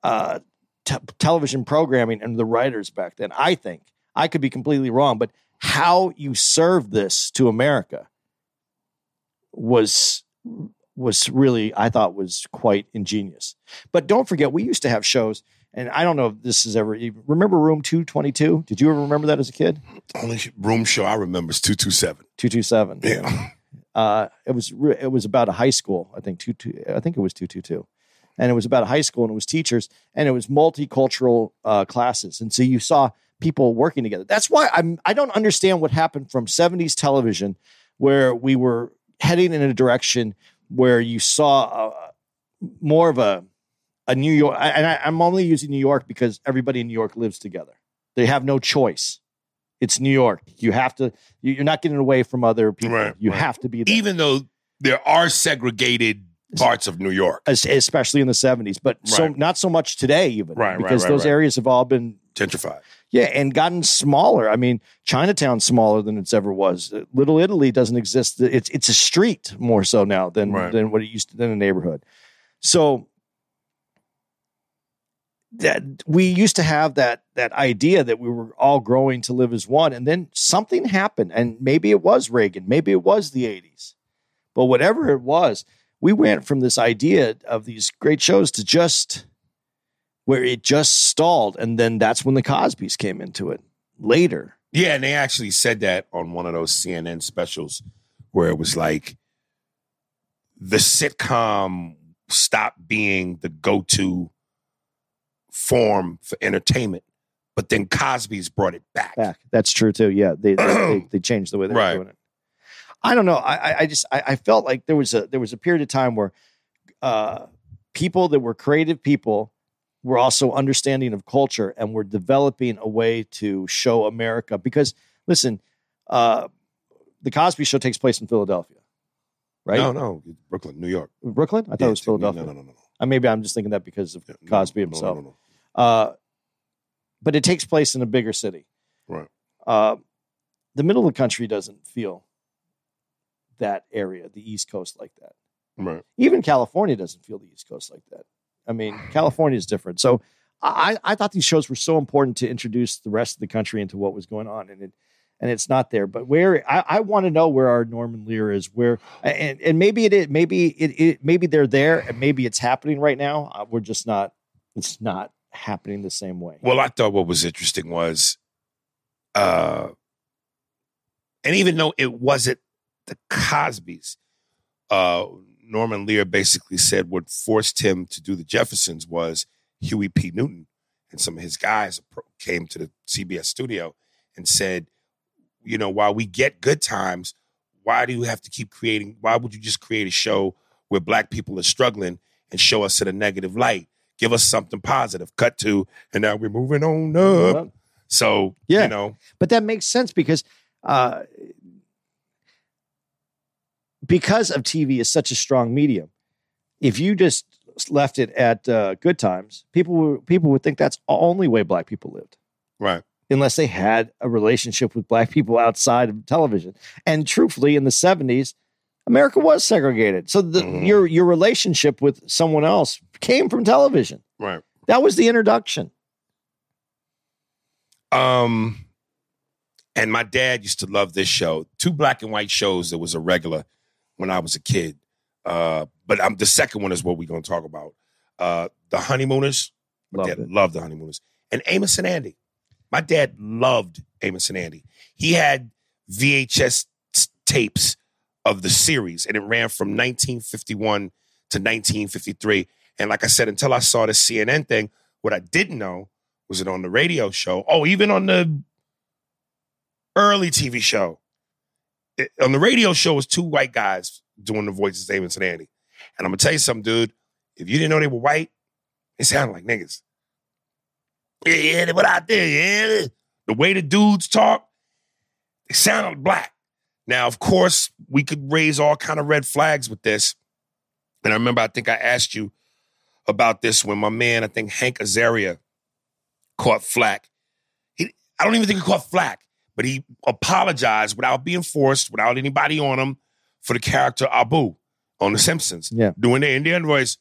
uh, te- television programming and the writers back then. I think I could be completely wrong, but how you served this to America was was really I thought was quite ingenious. But don't forget, we used to have shows, and I don't know if this is ever. Remember Room Two Twenty Two? Did you ever remember that as a kid? Only room show I remember is 227. Two Two Seven. Yeah. uh, it was it was about a high school. I think two two. I think it was two two two, and it was about a high school, and it was teachers, and it was multicultural uh, classes, and so you saw people working together. That's why I'm I don't understand what happened from '70s television, where we were heading in a direction where you saw uh, more of a a New York, and I, I'm only using New York because everybody in New York lives together. They have no choice. It's New York. You have to. you- You're not getting away from other people. Right, you right. have to be there. Even though there are segregated parts of New York, especially in the 70s, but so not so much today, even Right, right, because right, those right. areas have all been gentrified. yeah, and gotten smaller. I mean, Chinatown's smaller than it's ever was. Uh, Little Italy doesn't exist. It's it's a street more so now than Right. than what it used to than a neighborhood. So that we used to have that that idea that we were all growing to live as one, and then something happened, and maybe it was Reagan, maybe it was the '80s, but whatever it was, we went from this idea of these great shows to just where it just stalled, and then that's when the Cosbys came into it later. Yeah, and they actually said that on one of those CNN specials where it was like the sitcom stopped being the go-to form for entertainment, but then Cosby's brought it back. Back, that's true too. Yeah, they they, they, [clears throat] they changed the way they Right. doing it. I don't know. I I- just I, I felt like there was a there was a period of time where uh, people that were creative people we're also understanding of culture and we're developing a way to show America. Because listen, uh, the Cosby Show takes place in Philadelphia, right? No, no, Brooklyn, New York. Brooklyn? I thought Yeah, it was Philadelphia. No, no, no, no. Uh, maybe I'm just thinking that because of Yeah, no, Cosby no, no, himself. no, no. Uh, but it takes place in a bigger city. Right. Uh, the middle of the country doesn't feel that area, the East Coast, like that. Right. Even California doesn't feel the East Coast like that. I mean, [sighs] California is different. So I, I thought these shows were so important to introduce the rest of the country into what was going on, and it and it's not there. But where I, I want to know where our Norman Lear is, where and and maybe it is, maybe it, it maybe they're there, and maybe it's happening right now. Uh, we're just not. It's not happening the same way. Well, I thought what was interesting was, uh, and even though it wasn't the Cosbys, uh, Norman Lear basically said what forced him to do the Jeffersons was Huey P. Newton and some of his guys came to the CBS studio and said, you know, while we get good times, why do you have to keep creating? Why would you just create a show where black people are struggling and show us in a negative light? Give us something positive. Cut to, and now we're moving on up. So, Yeah. you know, But that makes sense because uh, because of TV is such a strong medium. If you just left it at uh, good times, people would- people would think that's the only way black people lived, right. unless they had a relationship with black people outside of television. And truthfully, in the seventies, America was segregated, so the, Mhm. your your relationship with someone else came from television. Right. That was the introduction. Um, and my dad used to love this show. Two black and white shows that was a regular when I was a kid. Uh, but I'm the second one is what we're gonna talk about. Uh, the honeymooners. My Loved dad it. loved the honeymooners. And Amos and Andy. My dad loved Amos and Andy. He had VHS tapes of the series, and it ran from 1951 to 1953. And like I said, until I saw the CNN thing, what I didn't know was it on the radio show. Oh, even on the early TV show. It- on the radio show was two white guys doing the voices of Amos and Andy. And I'm gonna tell you something, dude. If you didn't know they were white, they sounded like niggas. Yeah, yeah, they were out there, yeah. The way the dudes talk, they sounded black. Now, of course, we could raise all kind of red flags with this. And I remember, I think I asked you about this when my man, I think Hank Azaria, caught flack. He, I don't even think he caught flack, but he apologized without being forced, without anybody on him, for the character Apu on The Simpsons, Yeah. doing the Indian voice.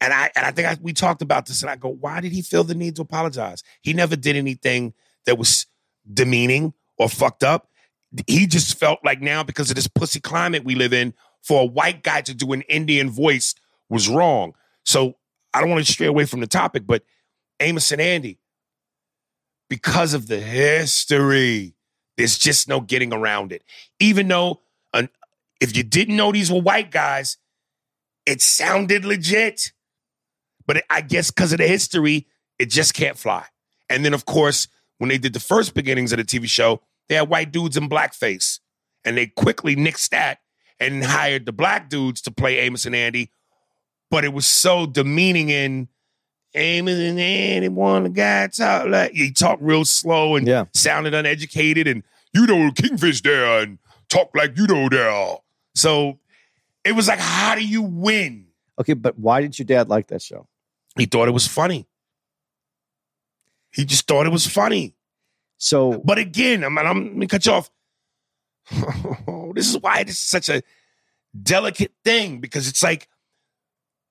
And I and I think I, we talked about this, and I go, why did he feel the need to apologize? He never did anything that was demeaning or fucked up. He just felt like now because of this pussy climate we live in, for a white guy to do an Indian voice was wrong. So I don't want to stray away from the topic, but Amos and Andy, because of the history, there's just no getting around it. Even though, uh, if you didn't know these were white guys, it sounded legit. But I guess because of the history, it just can't fly. And then, of course, when they did the first beginnings of the TV show, they had white dudes in blackface. And they quickly nixed that and hired the black dudes to play Amos and Andy. But it was so demeaning in Amos and Andy, one guy talk like he talked real slow and Yeah. sounded uneducated and you know Kingfish there and talk like you know there. So it was like, how do you win? Okay, but why did your dad like that show? He thought it was funny. He just thought it was funny. So But again, I'm, I'm let me cut you off. [laughs] this is why this is such a delicate thing because it's like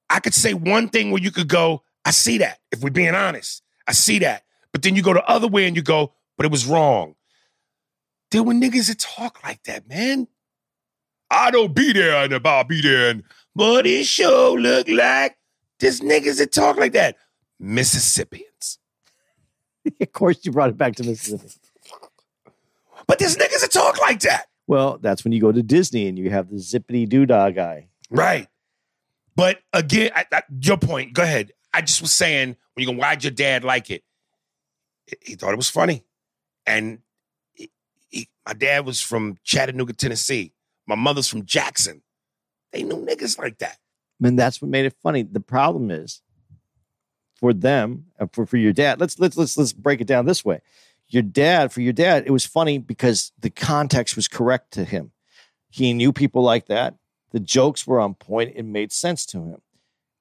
I could say one thing where you could go, I see that. If we're being honest, I see that. But then you go the other way and you go, but it was wrong. There were niggas that talk like that, man. I don't be there and about be there and but it sure look like there's niggas that talk like that. Mississippians. [laughs] of course you brought it back to Mississippi. But there's niggas that talk like that. Well, that's when you go to Disney and you have the zippity doo dah guy. Right. But again, I, I, your point. Go ahead. I just was saying when you go, why'd your dad like it? He- thought it was funny, and he, he- my dad was from Chattanooga, Tennessee. My mother's from Jackson. They knew niggas like that. And that's what made it funny. The problem is for them uh, for for your dad. Let's let's let's let's break it down this way. Your dad for your dad, it was funny because the context was correct to him. He knew people like that. The jokes were on point. It made sense to him.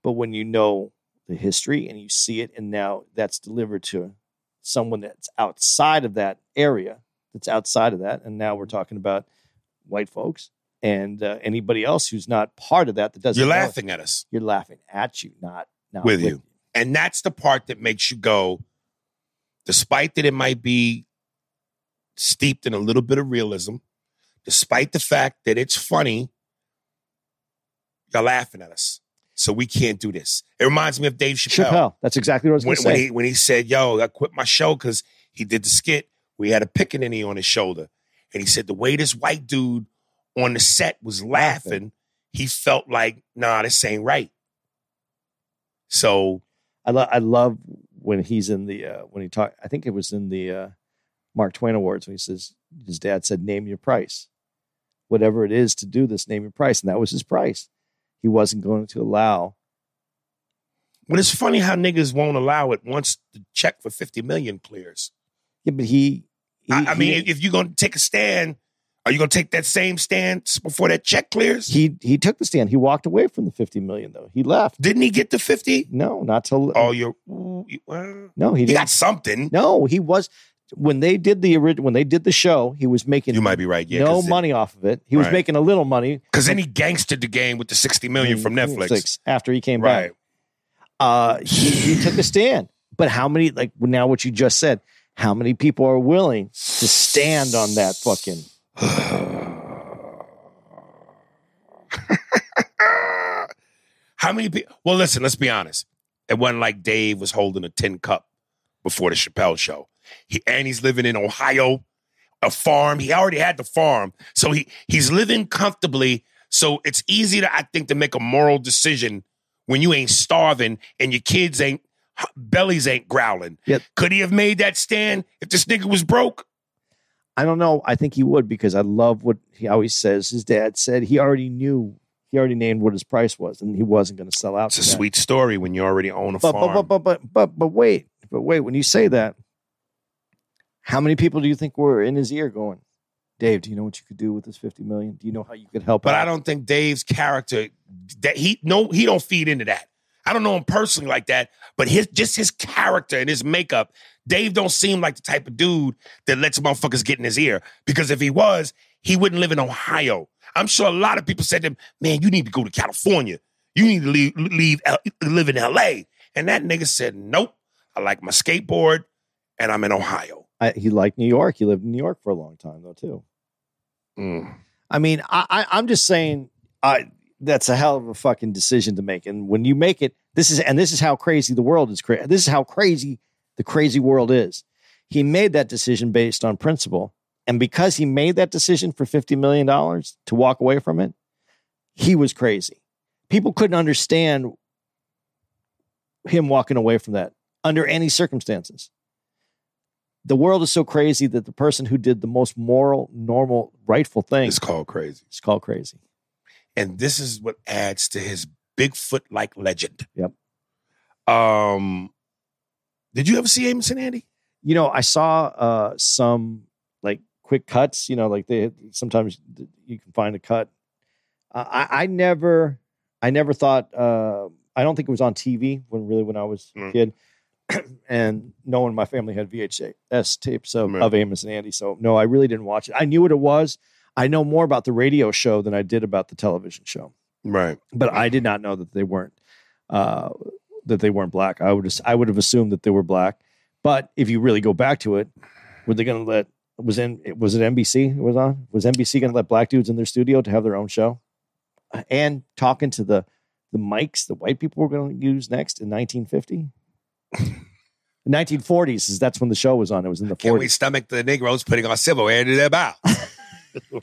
But when you know the history and you see it, and now that's delivered to someone that's outside of that area, that's outside of that, and now we're talking about white folks and uh, anybody else who's not part of that that doesn't. You're laughing at us You're laughing at you, not not with you. And that's the part that makes you go, despite that it might be steeped in a little bit of realism, despite the fact that it's funny, you're laughing at us. So we can't do this. It reminds me of Dave Chappelle. Chappelle. That's exactly what I was going when, to when he when he said, "Yo, I quit my show because he did the skit. We had a pickaninny on his shoulder, and he said the way this white dude on the set was laughing, he felt like, nah, this ain't right. So I love I love when he's in the uh, when he talk. I think it was in the uh, Mark Twain Awards when he says his dad said, "Name your price, whatever it is to do this. Name your price," and that was his price. He wasn't going to allow. But it's funny how niggas won't allow it once the check for 50 million clears. Yeah, but he. he I, I he- mean, if you're gonna take a stand, are you gonna take that same stance before that check clears? he he took the stand. He walked away from the fifty million though. He left. Didn't he get the 50? No, not till. Oh, you're well, no, he he didn't. got something. no, he was when they did the original when they did the show. He was making You might be right. Yeah, no money off of it. He was Right. making a little money Because then he gangstered the game with the 60 million from Netflix. after he came back. Right. uh, he, he took a stand. But how many, like now what you just said, how many people are willing to stand on that fucking? [sighs] How many people? Well, listen, let's be honest. It wasn't like Dave was holding a tin cup before the Chappelle show. He and he's living in Ohio, a farm. He already had the farm, so he he's living comfortably. So it's easy to I think to make a moral decision when you ain't starving and your kids ain't bellies ain't growling. Yep. Could he have made that stand if this nigga was broke? I don't know. I think he would because I love what he always says. His dad said he already knew, he already named what his price was, and he wasn't going to sell out. It's a that. sweet story when you already own a But, farm. but but but but but but wait, but wait. When you say that, how many people do you think were in his ear going, Dave? Do you know what you could do with this fifty million? Do you know how you could help? But out? I don't think Dave's character that he no he don't feed into that. I don't know him personally like that, but his just his character and his makeup, Dave don't seem like the type of dude that lets motherfuckers get in his ear. Because if he was, he wouldn't live in Ohio. I'm sure a lot of people said to him, "Man, you need to go to California. You need to leave, leave uh, live in L.A." And that nigga said, "Nope. I like my skateboard, and I'm in Ohio." I, he liked New York. He lived in New York for a long time though too. Mm. I mean, I, I I'm just saying, I that's a hell of a fucking decision to make. And when you make it, this is and this is how crazy the world is. Cra- this is how crazy the crazy world is. He made that decision based on principle, and because he made that decision for fifty million dollars to walk away from it, he was crazy. People couldn't understand him walking away from that under any circumstances. The world is so crazy that the person who did the most moral, normal, rightful thing It's called crazy. It's called crazy. and this is what adds to his Bigfoot like legend. Yep. Um, did you ever see Amos and Andy? You know, I saw uh, some like quick cuts. You know, like they sometimes you can find a cut. Uh, I, I never, I never thought. Uh, I don't think it was on TV when really when I was a Mm. kid, [clears throat] and no one in my family had VHS tapes of, Right. of Amos and Andy. So no, I really didn't watch it. I knew what it was. I know more about the radio show than I did about the television show. Right. but I did not know that they weren't uh, that they weren't black. I would I would have assumed that they were black. But if you really go back to it, were they going to let was in was it NBC it was on was NBC going to let black dudes in their studio to have their own show and talking to the the mics the white people were going to use next in 1950. 1940s is that's when the show was on. It was in the Can we 40s. stomach the Negroes putting our civil into their mouth?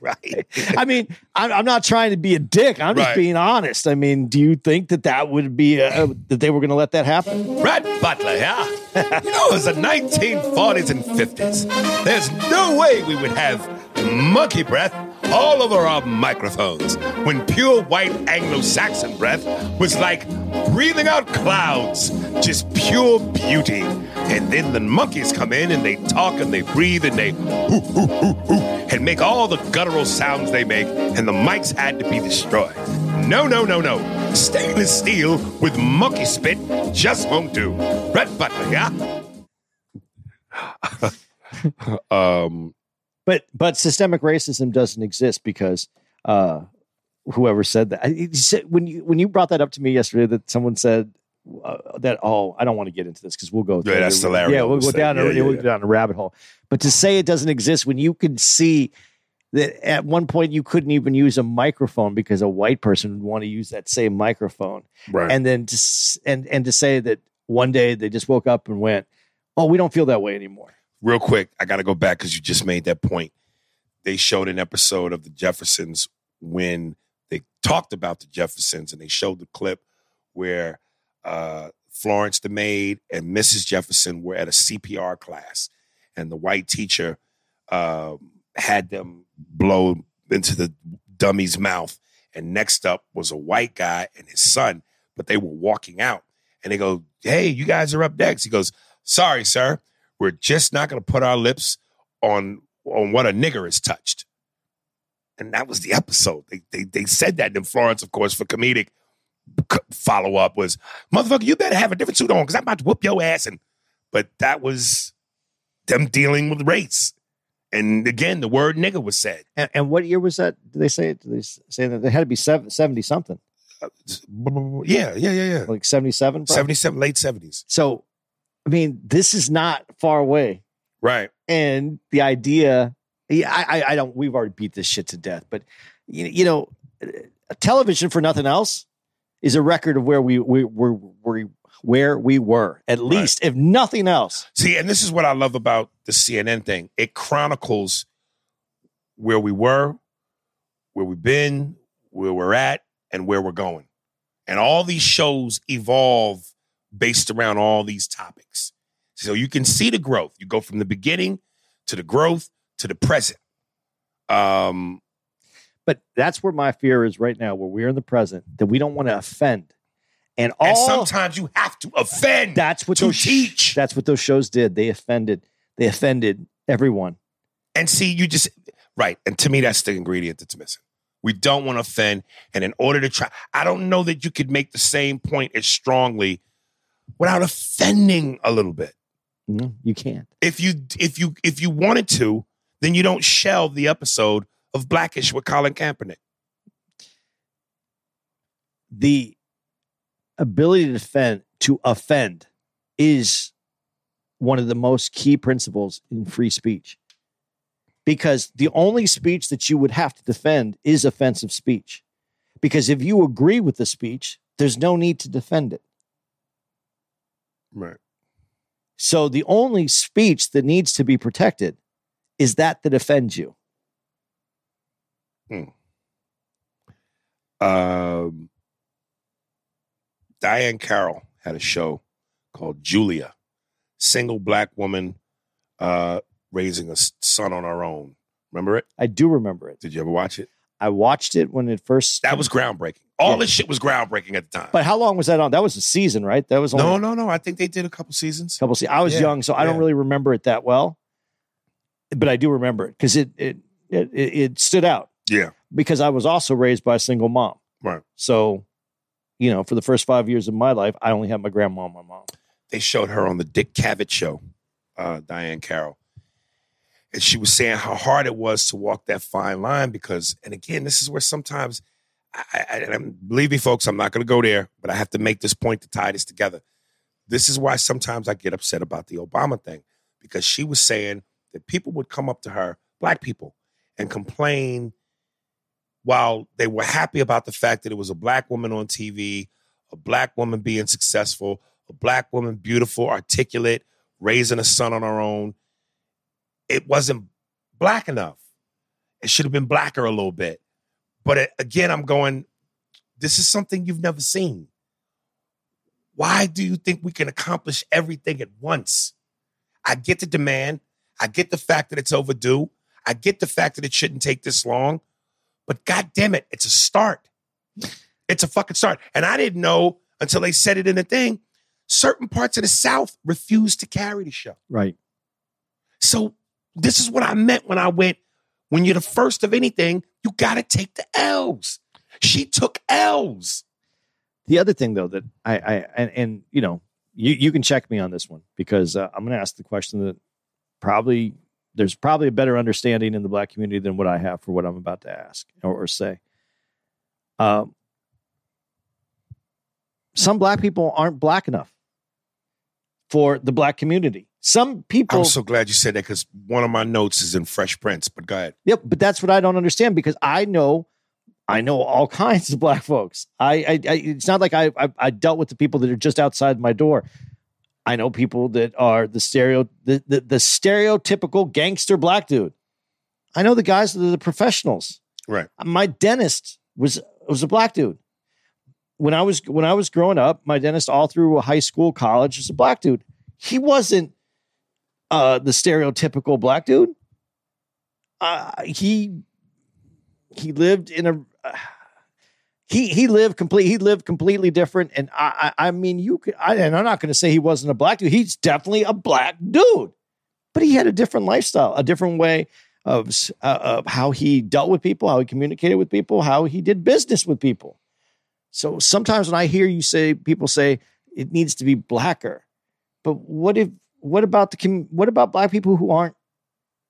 right. I mean, I'm, I'm not trying to be a dick. I'm just being honest. I mean, do you think that that would be uh, that they were going to let that happen? Brett Butler, yeah. you know, it was the 1940s and 50s. There's no way we would have monkey breath all over our microphones when pure white Anglo Saxon breath was like breathing out clouds just pure beauty. And then the monkeys come in and they talk and they breathe and they hoo, hoo, hoo, hoo, and make all the guttural sounds they make, and the mics had to be destroyed. No, no, no, no. Stainless steel with monkey spit just won't do. Brett Butler, yeah? [laughs] um, But but systemic racism doesn't exist because uh, whoever said that I- said, when you when you brought that up to me yesterday that someone said uh, that oh I don't want to get into this because we'll go Yeah, that's Larry yeah we'll go down thing. a, Yeah, yeah, we'll yeah. go down a rabbit hole but to say it doesn't exist when you can see that at one point you couldn't even use a microphone because a white person would want to use that same microphone right. and then to, and and to say that one day they just woke up and went oh we don't feel that way anymore real quick, I got to go back because you just made that point. They showed an episode of the Jeffersons when they talked about the Jeffersons, and they showed the clip where uh, Florence the maid and Mrs. Jefferson were at a CPR class, and the white teacher um, had them blow into the dummy's mouth. And next up was a white guy and his son, but they were walking out, and they go, "Hey, you guys are up next." He goes, "Sorry, sir." We're just not going to put our lips on on what a nigger has touched. And that was the episode. They they, they said that in Florence, of course, for comedic follow up was, motherfucker, you better have a different suit on because I'm about to whoop your ass. And but that was them dealing with race. And again, the word nigger was said. and, and what year was that did they say it? did they say that they had to be 70 something uh, Yeah, yeah, yeah, yeah. like 77 probably? 77, late 70s. so i mean this is not far away Right. and the idea yeah, I, I i don't we've already beat this shit to death but you, you know television for nothing else is a record of where we we were we, where we were at least if nothing else See, and this is what I love about the CNN thing. It chronicles where we were, where we've been, where we're at, and where we're going. And all these shows evolve based around all these topics. So you can see the growth. You go from the beginning to the growth to the present. Um, but that's where my fear is right now where we're in the present that we don't want to offend and all and sometimes you have to offend. that's what to teach. that's what those shows did they offended they offended everyone And see, you just right. And to me, that's the ingredient that's missing. We don't want to offend. And in order to try, I don't know that you could make the same point as strongly without offending a little bit. no you can't If you if you if you wanted to, then you don't shelve the episode of Blackish with Colin Kaepernick. the ability to defend to offend is one of the most key principles in free speech because the only speech that you would have to defend is offensive speech because if you agree with the speech there's no need to defend it Right. so the only speech that needs to be protected is that that offends you Um, Diahann Carroll had a show called Julia, single black woman uh, raising a son on her own. Remember it? i do remember it Did you ever watch it? i watched it when it first That was groundbreaking. All Yeah. this shit was groundbreaking at the time. but how long was that on that was a season right that was only no, no, no. I think they did a couple seasons. couple se- I was Yeah, young, so I don't really remember it that well, but I do remember it because it it, it it it stood out Yeah, because I was also raised by a single mom. right. So, you know, for the first five years of my life, I only had my grandma and my mom. They showed her on the Dick Cavett show, uh, Diahann Carroll. And she was saying how hard it was to walk that fine line because, and again, this is where sometimes, I, I, and believe me, folks, I'm not going to go there, but I have to make this point to tie this together. This is why sometimes I get upset about the Obama thing because she was saying that people would come up to her, black people, and complain while they were happy about the fact that it was a black woman on TV, a black woman being successful, a black woman, beautiful, articulate, raising a son on her own. It wasn't black enough. It should have been blacker a little bit. But it, again, I'm going, this is something you've never seen. Why do you think we can accomplish everything at once? I get the demand. I get the fact that it's overdue. I get the fact that it shouldn't take this long. But God damn it, it's a start. It's a fucking start. And I didn't know until they said it in the thing. certain parts of the South refused to carry the show. Right. So this is what I meant when I went, when you're the first of anything, you got to take the L's. She took L's. The other thing, though, that I, I and, and you know, you you can check me on this one because uh, I'm going to ask the question that probably there's probably a better understanding in the black community than what I have for what I'm about to ask or, or say. Um, some black people aren't black enough for the black community. Some people. I'm so glad you said that because one of my notes is in Fresh Prince. But go ahead. Yep, but that's what I don't understand because I know, I know all [laughs] kinds of black folks. I, I, I it's not like I, I, I dealt with the people that are just outside my door. I know people that are the stereo, the, the, the stereotypical gangster black dude. I know the guys that are the professionals. Right. My dentist was was a black dude. When I was when I was growing up, my dentist all through high school, college was a black dude. He wasn't uh, the stereotypical black dude. Uh, he he lived in a uh, he he lived complete he lived completely different. And I I, I mean you could I, and I'm not going to say he wasn't a black dude. He's definitely a black dude, but he had a different lifestyle, a different way of uh, of how he dealt with people, how he communicated with people, how he did business with people. So sometimes when I hear you say people say it needs to be blacker, but what if what about the com- what about black people who aren't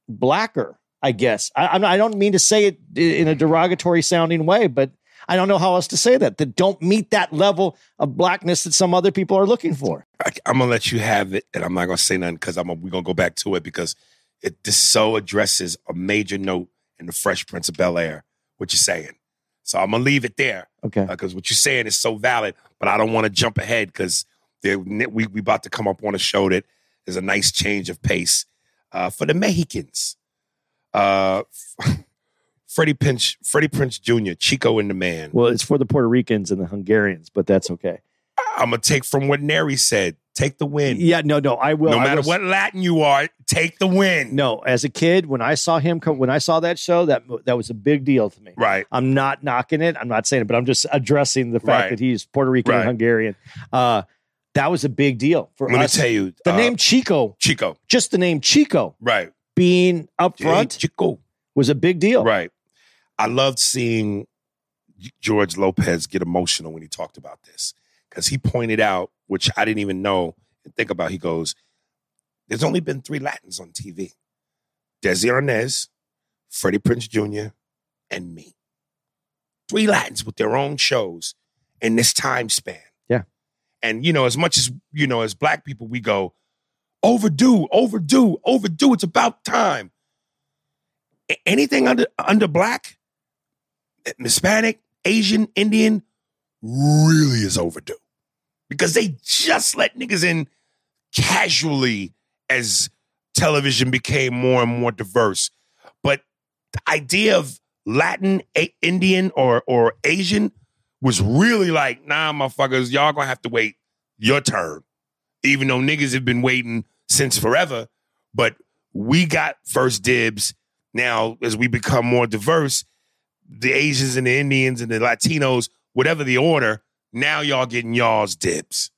blacker? I guess I, I don't mean to say it in a derogatory sounding way, but I don't know how else to say that that don't meet that level of blackness that some other people are looking for. I, I'm gonna let you have it, and I'm not gonna say nothing because I'm. We're gonna go back to it because it this so addresses a major note in the Fresh Prince of Bel Air. What you're saying, so I'm gonna leave it there Okay, uh, because what you're saying is so valid. But I don't want to jump ahead because we we about to come up on a show that is a nice change of pace uh, for the Mexicans. Uh, [laughs] Freddie Prinze, Freddie Prinze Jr., Chico and the Man. well, it's for the Puerto Ricans and the Hungarians, but that's okay. I'm gonna take from what Neri said. Take the win. Yeah, no, no, I will. no matter will- what Latin you are, take the win. No, as a kid, when I saw him come, when I saw that show, that that was a big deal to me. Right. I'm not knocking it. I'm not saying it, but I'm just addressing the fact Right. that he's Puerto Rican Right. and Hungarian. Uh, that was a big deal for Let me us. tell you, the uh, name Chico, Chico. just the name Chico Right. being up front Hey, Chico. was a big deal. Right. I loved seeing George Lopez get emotional when he talked about this because he pointed out, which I didn't even know and think about. He goes, "There's only been three Latins on TV: Desi Arnaz, Freddie Prinze Jr., and me. Three Latins with their own shows in this time span. And you know, as much as you know, as Black people, we go overdue, overdue, overdue. It's about time. Anything under under Black, eh, Hispanic, Asian, Indian, really is overdue because they just let niggas in casually as television became more and more diverse. But the idea of Latin, A- Indian, or or Asian was really like, nah, motherfuckers, y'all gonna have to wait your turn. Even though niggas have been waiting since forever, but we got first dibs. Now, as we become more diverse, the Asians and the Indians and the Latinos, whatever the order, now y'all getting y'all's dibs.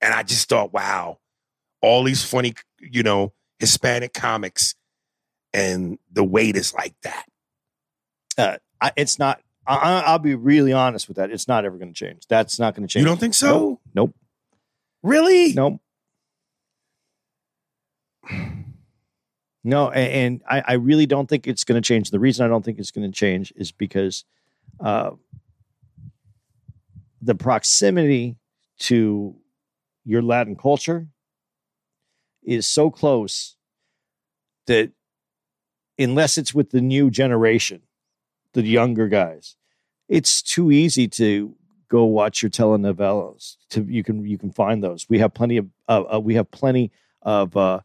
And I just thought, wow, all these funny, you know, Hispanic comics, and the weight is like that. Uh, I, it's not. I, I- I'll be really honest with that. It's not ever going to change. That's not going to change. You don't think so? Nope. Really? Nope. No, a- and, I, I really don't think it's going to change. The reason I don't think it's going to change is because uh, the proximity to your Latin culture is so close that unless it's with the new generation, the younger guys, it's too easy to go watch your telenovelas. To you can you can find those. We have plenty of uh, uh, we have plenty of uh,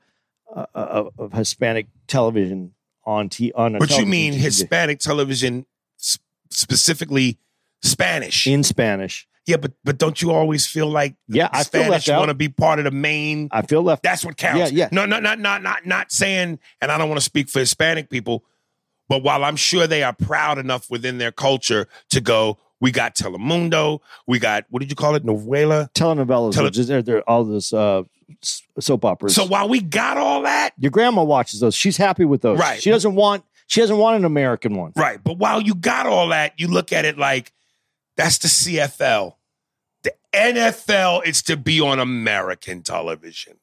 uh, of, of Hispanic television on t on. But you mean TV. Hispanic television, s- specifically Spanish? in Spanish? yeah, but but don't you always feel like Yeah, I feel Spanish want to be part of the main? I feel left. That's what counts. Yeah, yeah. No, no, not not not not saying, and I don't want to speak for Hispanic people, but while I'm sure they are proud enough within their culture to go, We got Telemundo. We got what did you call it? Novela. telenovelas, Tele- is they're, they're all those uh, soap operas. So while we got all that, your grandma watches those. She's happy with those. Right. She doesn't want. She doesn't want an American one. right? But while you got all that, you look at it like that's the CFL. The NFL is to be on American television.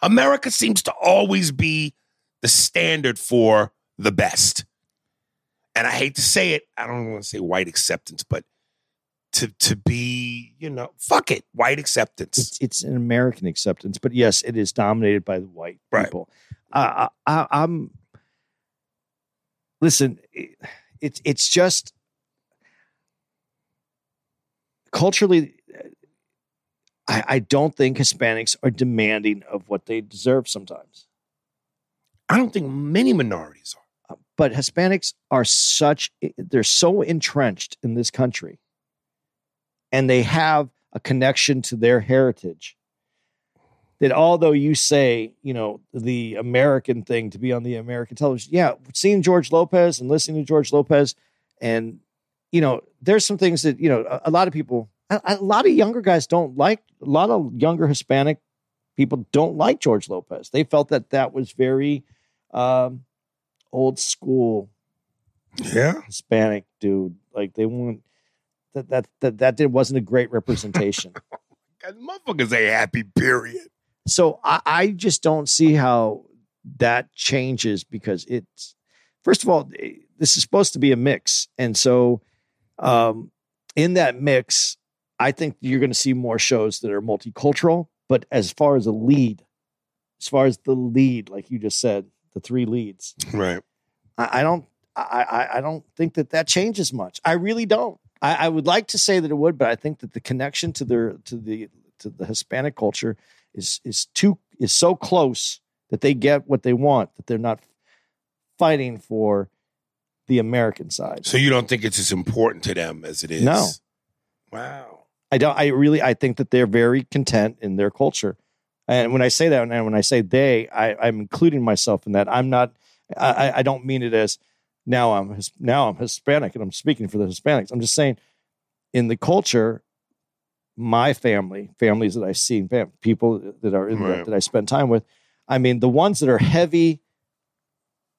America seems to always be the standard for the best. And I hate to say it, I don't want to say white acceptance, but to to be, you know, fuck it, white acceptance. It's it's an American acceptance, but yes, it is dominated by the white Right. people. I, I, I'm. Listen, it- it's it's just culturally. I, I don't think Hispanics are demanding of what they deserve sometimes. I don't think many minorities are. But Hispanics are such they're so entrenched in this country and they have a connection to their heritage that although you say, you know, the American thing to be on the American television, yeah, seeing George Lopez and listening to George Lopez and you know, there's some things that, you know, a, a lot of people a, a lot of younger guys don't like a lot of younger Hispanic people don't like George Lopez. They felt that that was very um old school Yeah. Hispanic dude. Like they want that that that that did wasn't a great representation. [laughs] God, motherfuckers ain't happy, period. so I, I just don't see how that changes because it's first of all eh, this is supposed to be a mix, and so um, in that mix, I think you're going to see more shows that are multicultural. But as far as a lead, as far as the lead, like you just said, the three leads, Right. I, I don't I, I don't think that that changes much. I really don't. I, I would like to say that it would, but I think that the connection to their to the to the Hispanic culture is is too is so close that they get what they want that they're not fighting for the American side. So you don't think it's as important to them as it is? No. Wow. I don't. I really. I think that they're very content in their culture, and when I say that, and when I say they, I, I'm including myself in that. I'm not. I, I- don't mean it as now I'm now I'm Hispanic and I'm speaking for the Hispanics. I'm just saying, in the culture, my family, families that I see, people that are in Right. the, that I spend time with. I mean, the ones that are heavy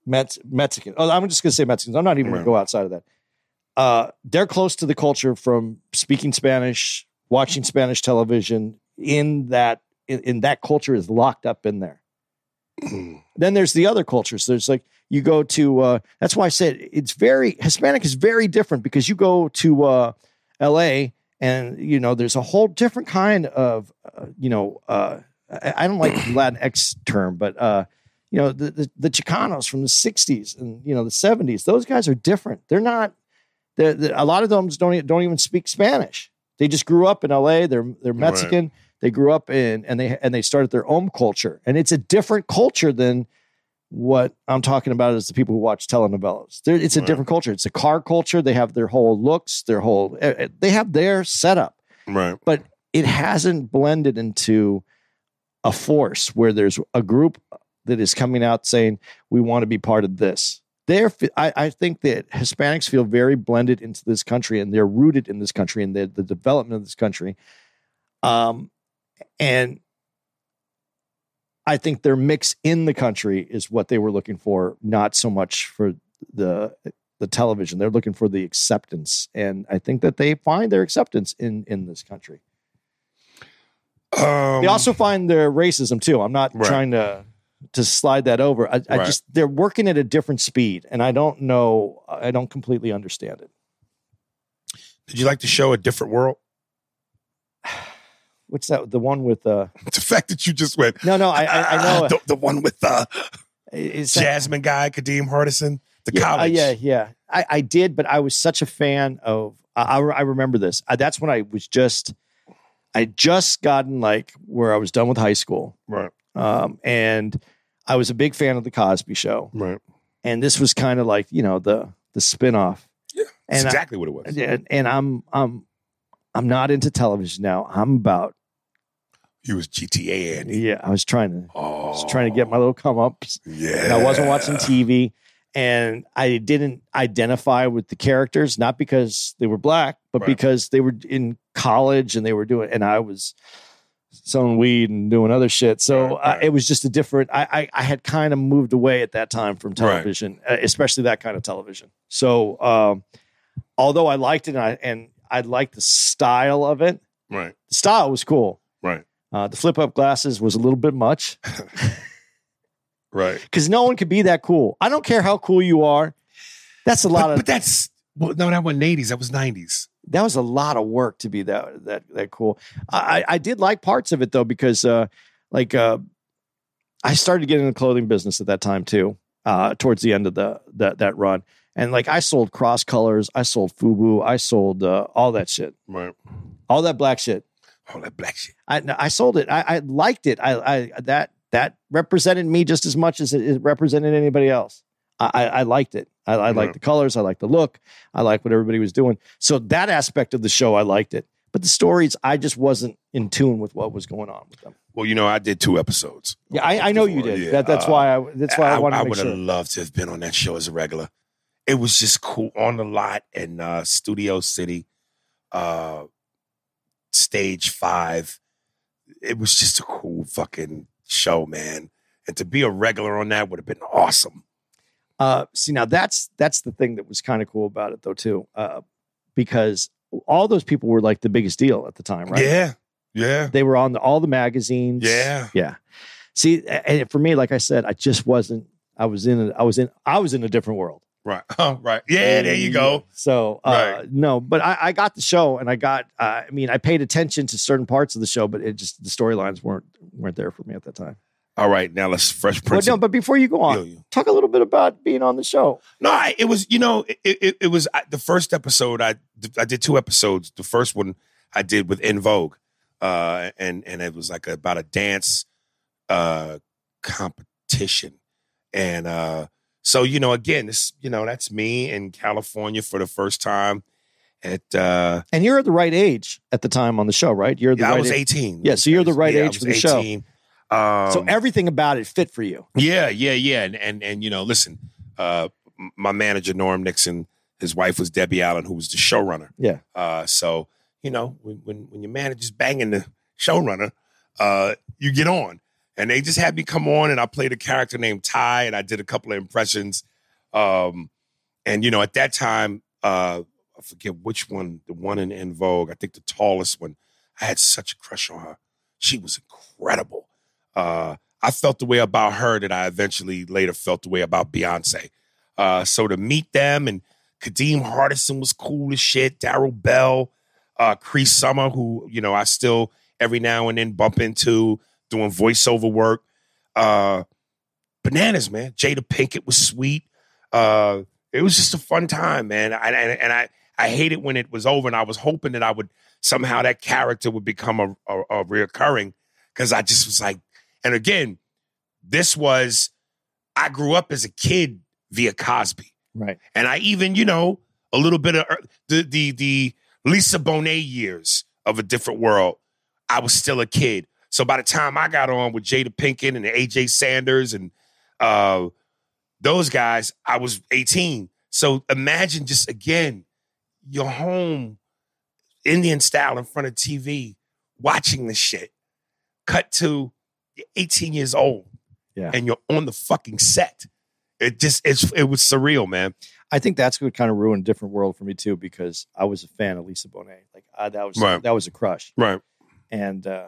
Mex- Mexican. Oh, I'm just going to say Mexicans. I'm not even going to go outside of that. Uh, they're close to the culture from speaking Spanish, watching Spanish television. In that, in, in that culture is locked up in there. then there's the other cultures. There's like you go to. Uh, that's why I said it's very Hispanic is very different because you go to uh, L.A. and you know there's a whole different kind of uh, you know uh, I, I don't like the Latinx term, but uh, you know the, the the Chicanos from the '60s and you know the '70s. Those guys are different. They're not. They're, they're- a lot of them don't don't even speak Spanish. They just grew up in L.A. They're they're Right. They grew up in and they and they started their own culture, and it's a different culture than what I'm talking about is the people who watch telenovelas. They're, it's a Right. different culture. It's a car culture. They have their whole looks, their whole. eh, eh, They have their setup Right. but it hasn't blended into a force where there's a group that is coming out saying we want to be part of this. They're, I, I think that Hispanics feel very blended into this country and they're rooted in this country and the, the development of this country. Um, and I think their mix in the country is what they were looking for, not so much for the the television. They're looking for the acceptance, and I think that they find their acceptance in in this country. Um, They also find their racism too. I'm not Right. trying to to slide that over. I, I Right. just they're working at a different speed, and I don't know. I don't completely understand it. did you like to show a different world? [sighs] What's that? The one with uh [laughs] The fact that you just went. no no I I, I know [laughs] the, the one with the it's that- Jasmine Guy, Kadeem Hardison, the yeah, uh, college. yeah, yeah. I, I did, but I was such a fan of. I, I I remember this. Uh, that's when I was just. I just gotten like where I was done with high school, Right. um, and I was a big fan of the Cosby Show, Right. and this was kind of like you know the the spinoff. Yeah. That's And I- exactly what it was. and, and I'm I'm I'm not into television now. I'm about He was GTA Andy. yeah. I was trying to I Oh, was trying to get my little come ups. Yeah. And I wasn't watching TV. and I didn't identify with the characters, not because they were black, but Right. because they were in college and they were doing, and I was selling weed and doing other shit. So Right, right. it was just a different. I, I I had kind of moved away at that time from television, uh, especially that kind of television. So um, although I liked it and I, and I liked the style of it, Right. the style was cool. Uh, the flip up glasses was a little bit much [laughs] [laughs] Right. because no one could be that cool. I don't care how cool you are. That's a lot But, of but that's well, no, that wasn't eighties. That was nineties. that was a lot of work to be that that that cool. I I did like parts of it though because uh like uh I started getting in the clothing business at that time too. Uh towards the end of the that that run. And like I sold cross colors, I sold FUBU, I sold uh, all that shit. Right. All that black shit. All that black shit. I I sold it. I, I liked it. I I that that represented me just as much as it, represented anybody else. I, I, I liked it. I, I Yeah. liked the colors. I liked the look. I liked what everybody was doing. So that aspect of the show, I liked it. But the stories, I just wasn't in tune with what was going on with them. Well, you know, I did two episodes. Yeah, I, I know you did. Yeah, that, that's uh, why I. That's why I, wanted to make would sure. have loved to have been on that show as a regular. It was just cool on the lot in uh, Studio City, uh, stage five. It was just a cool fucking show, man. And to be a regular on that would have been awesome. Uh, see, now that's that's the thing that was kind of cool about it, though, too, uh, because all those people were like the biggest deal at the time, right? Yeah, yeah, They were on the, all the magazines. Yeah. yeah. See, and for me, like I said, I just wasn't. I was in. A, I was in. I was in a different world. Right, [laughs] oh, right. Yeah, there you go. So uh, Right. no, but I, I got the show, and I got. Uh, I mean, I paid attention to certain parts of the show, but it just the storylines weren't weren't there for me at that time. All right, now let's Fresh But no, but before you go on, talk a little bit about being on the show. No, I, it was you know it, it, it was I, the first episode. I I did two episodes. The first one I did with En Vogue, uh, and and it was like about a dance uh, competition, and uh, so you know again this you know that's me in California for the first time. At uh, And you're at the right age at the time on the show, right? You're the yeah, right I was age. eighteen. Yeah, so you're the right Yeah, age for the show. Um, so everything about it fit for you. Yeah, yeah, yeah. And and and you know, listen, uh my manager Norm Nixon, his wife was Debbie Allen, who was the showrunner. Yeah. Uh so, you know, when when, when your manager's banging the showrunner, uh, you get on. And they just had me come on and I played a character named Ty and I did a couple of impressions. Um and you know, at that time, uh I forget which one, the one in, En Vogue, I think the tallest one. I had such a crush on her. She was incredible. Uh, I felt the way about her that I eventually later felt the way about Beyonce. Uh, so to meet them and Kadeem Hardison was cool as shit. Darryl Bell, uh, Cree Summer, who you know I still every now and then bump into doing voiceover work. Uh, bananas, man. Jada Pinkett was sweet. Uh, it was just a fun time, man. I, and, and I I hate it when it was over, and I was hoping that I would somehow that character would become a, a, a reoccurring because I just was like, and again, this was I grew up as a kid via Cosby, Right. and I even you know a little bit of er- the the the Lisa Bonet years of a different world. I was still a kid, so by the time I got on with Jada Pinkett and Ajai Sanders and uh, those guys, I was eighteen. So imagine just again, you're home, Indian style in front of TV, watching this shit. Cut to you're 18 years old, Yeah. and you're on the fucking set. It just it's it was surreal, man. I think that's what kind of ruined a different world for me too, because I was a fan of Lisa Bonet. Like uh, that was Right. that was a crush. Right. And uh,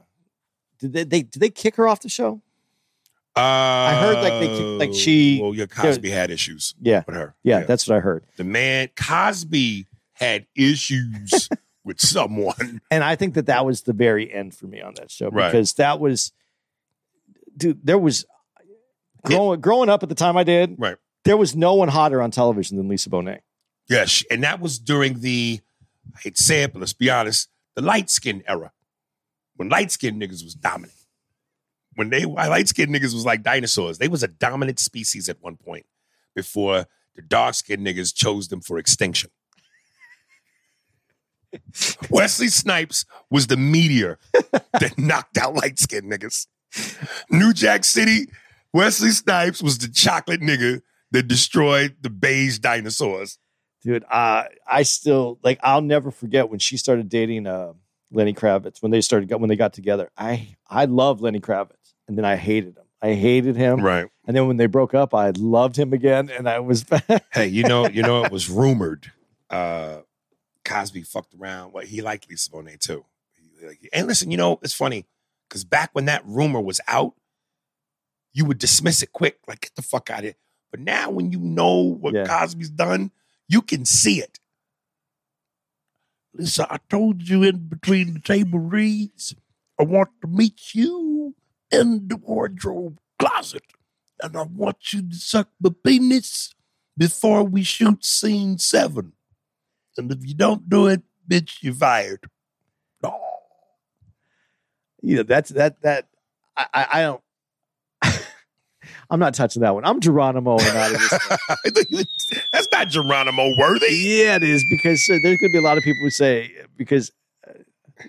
did they, they did they kick her off the show? Uh, I heard, like, they keep- like, she- Well, yeah, Cosby had issues Yeah, with her. yeah, that's what I heard. the man Cosby had issues [laughs] with someone. And I think that that was the very end for me on that show Right. because that was, dude. There was growing growing up at the time I did. Right. There was no one hotter on television than Lisa Bonet. Yes, and that was during the I hate to say it, but let's be honest, the light skin era. When light skinned niggas was dominant. When they light skinned niggas was like dinosaurs. They was a dominant species at one point before the dark skinned niggas chose them for extinction. [laughs] Wesley Snipes was the meteor that [laughs] knocked out light skinned niggas. New Jack City, Wesley Snipes was the chocolate nigga that destroyed the beige dinosaurs. dude. Uh, I still like. I'll never forget when she started dating uh, Lenny Kravitz. When they started when they got together, I I loved Lenny Kravitz, and then I hated him. I hated him, Right. and then when they broke up, I loved him again, and I was [laughs] Hey, you know, you know, it was rumored. Uh, Cosby fucked around. Well, he liked Lisa Bonet too. And listen, you know, it's funny because back when that rumor was out, you would dismiss it quick, like get the fuck out of here. But now, when you know what Yeah. Cosby's done, you can see it. Lisa, I told you in between the table reads, I want to meet you in the wardrobe closet, and I want you to suck my penis before we shoot scene seven. And if you don't do it, bitch, you're fired. Oh. you know that's that that I I, I don't. [laughs] I'm not touching that one. I'm Geronimo and out of this. That's not Geronimo worthy. Yeah, it is because uh, there's going to be a lot of people who say because, uh,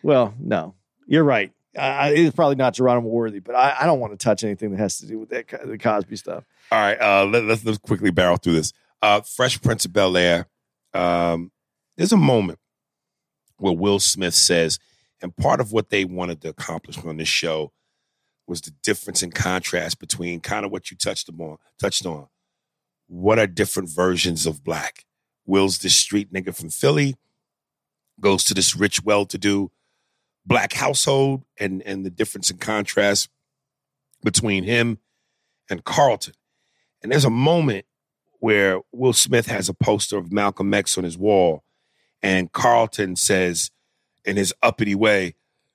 well, no, you're right. Uh, it's probably not Geronimo worthy, but I, I don't want to touch anything that has to do with that the Cosby stuff. All right, uh, let, let's let's quickly barrel through this. Uh, Fresh Prince of Bel Air. Um, there's a moment where Will Smith says, and part of what they wanted to accomplish on this show was the difference in contrast between kind of what you touched on. Touched on. What are different versions of black? Will's this street nigga from Philly, goes to this rich, well-to-do black household, and and the difference in contrast between him and Carlton. And there's a moment where Will Smith has a poster of Malcolm X on his wall, and Carlton says, in his uppity way,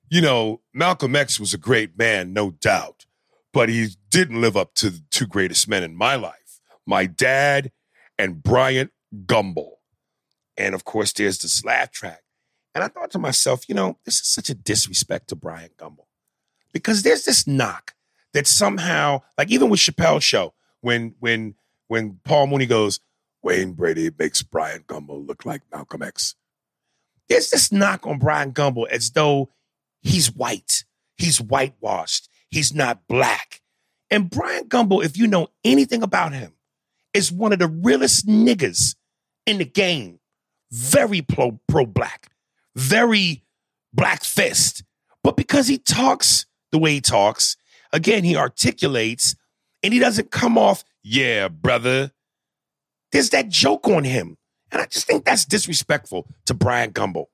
you know, Malcolm X was a great man, no doubt, but he didn't live up to the two greatest men in my life my dad and Bryant Gumbel. And of course, there's the slap track. And I thought to myself, you know, this is such a disrespect to Bryant Gumbel because there's this knock that somehow, like even with Chappelle's show, when when when Paul Mooney goes, Wayne Brady makes Brian Gumbel look like Malcolm X. There's this knock on Brian Gumbel as though he's white, he's whitewashed, he's not black. And Brian Gumbel, if you know anything about him, is one of the realest niggas in the game. Very pro pro black, very black fist. But because he talks the way he talks, again, he articulates and he doesn't come off, yeah, brother. There's that joke on him. And I just think that's disrespectful to Brian Gumbel.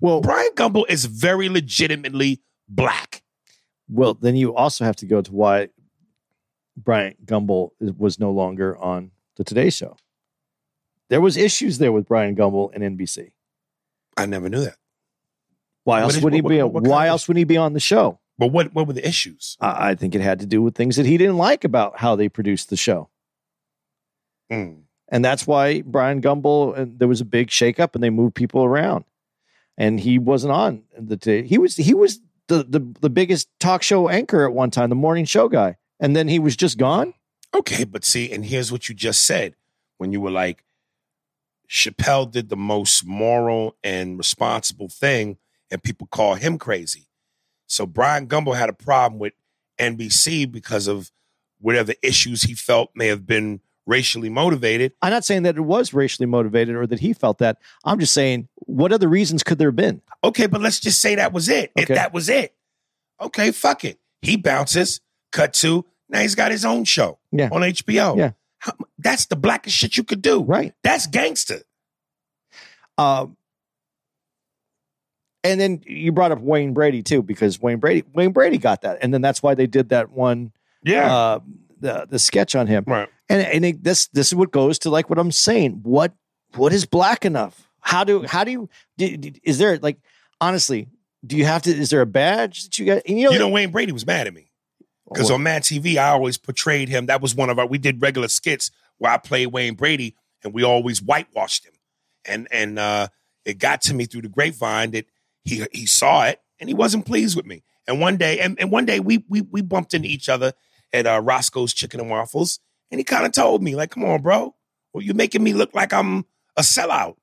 Well, Brian Gumbel is very legitimately black. well, then you also have to go to why Bryant Gumbel was no longer on the Today Show. There was issues there with Brian Gumbel and NBC. I never knew that. Why else is- would he what- be? what- what why of else would he be on the show? But what, what were the issues? I I think it had to do with things that he didn't like about how they produced the show. Mm. And that's why Brian Gumbel and there was a big shakeup and they moved people around. And he wasn't on the t- he was he was the, the the biggest talk show anchor at one time, the morning show guy. And then he was just gone. Okay, but see, and here's what you just said when you were like, Chappelle did the most moral and responsible thing, and people call him crazy. So Brian Gumbel had a problem with NBC because of whatever issues he felt may have been racially motivated. I'm not saying that it was racially motivated or that he felt that. I'm just saying what other reasons could there have been? Okay, but let's just say that was it. If that was it, okay, fuck it. He bounces. Cut to now he's got his own show Yeah. on HBO. Yeah. How- that's the blackest shit you could do. Right. That's gangster. Um, and then you brought up Wayne Brady too, because Wayne Brady Wayne Brady got that, and then that's why they did that one Yeah. uh, the the sketch on him. right. And and it, this this is what goes to like what I'm saying. What what is black enough? How do how do you do, do- is there like honestly? Do you have to? Is there a badge that you got? And you know, You know, Wayne Brady was mad at me because on Mad TV, I always portrayed him. That was one of our. We did regular skits where I played Wayne Brady, and we always whitewashed him. And and uh, it got to me through the grapevine that he he saw it and he wasn't pleased with me. And one day, and, and one day we we we bumped into each other at uh, Roscoe's Chicken and Waffles, and he kind of told me like, "Come on, bro, well, you're making me look like I'm a sellout."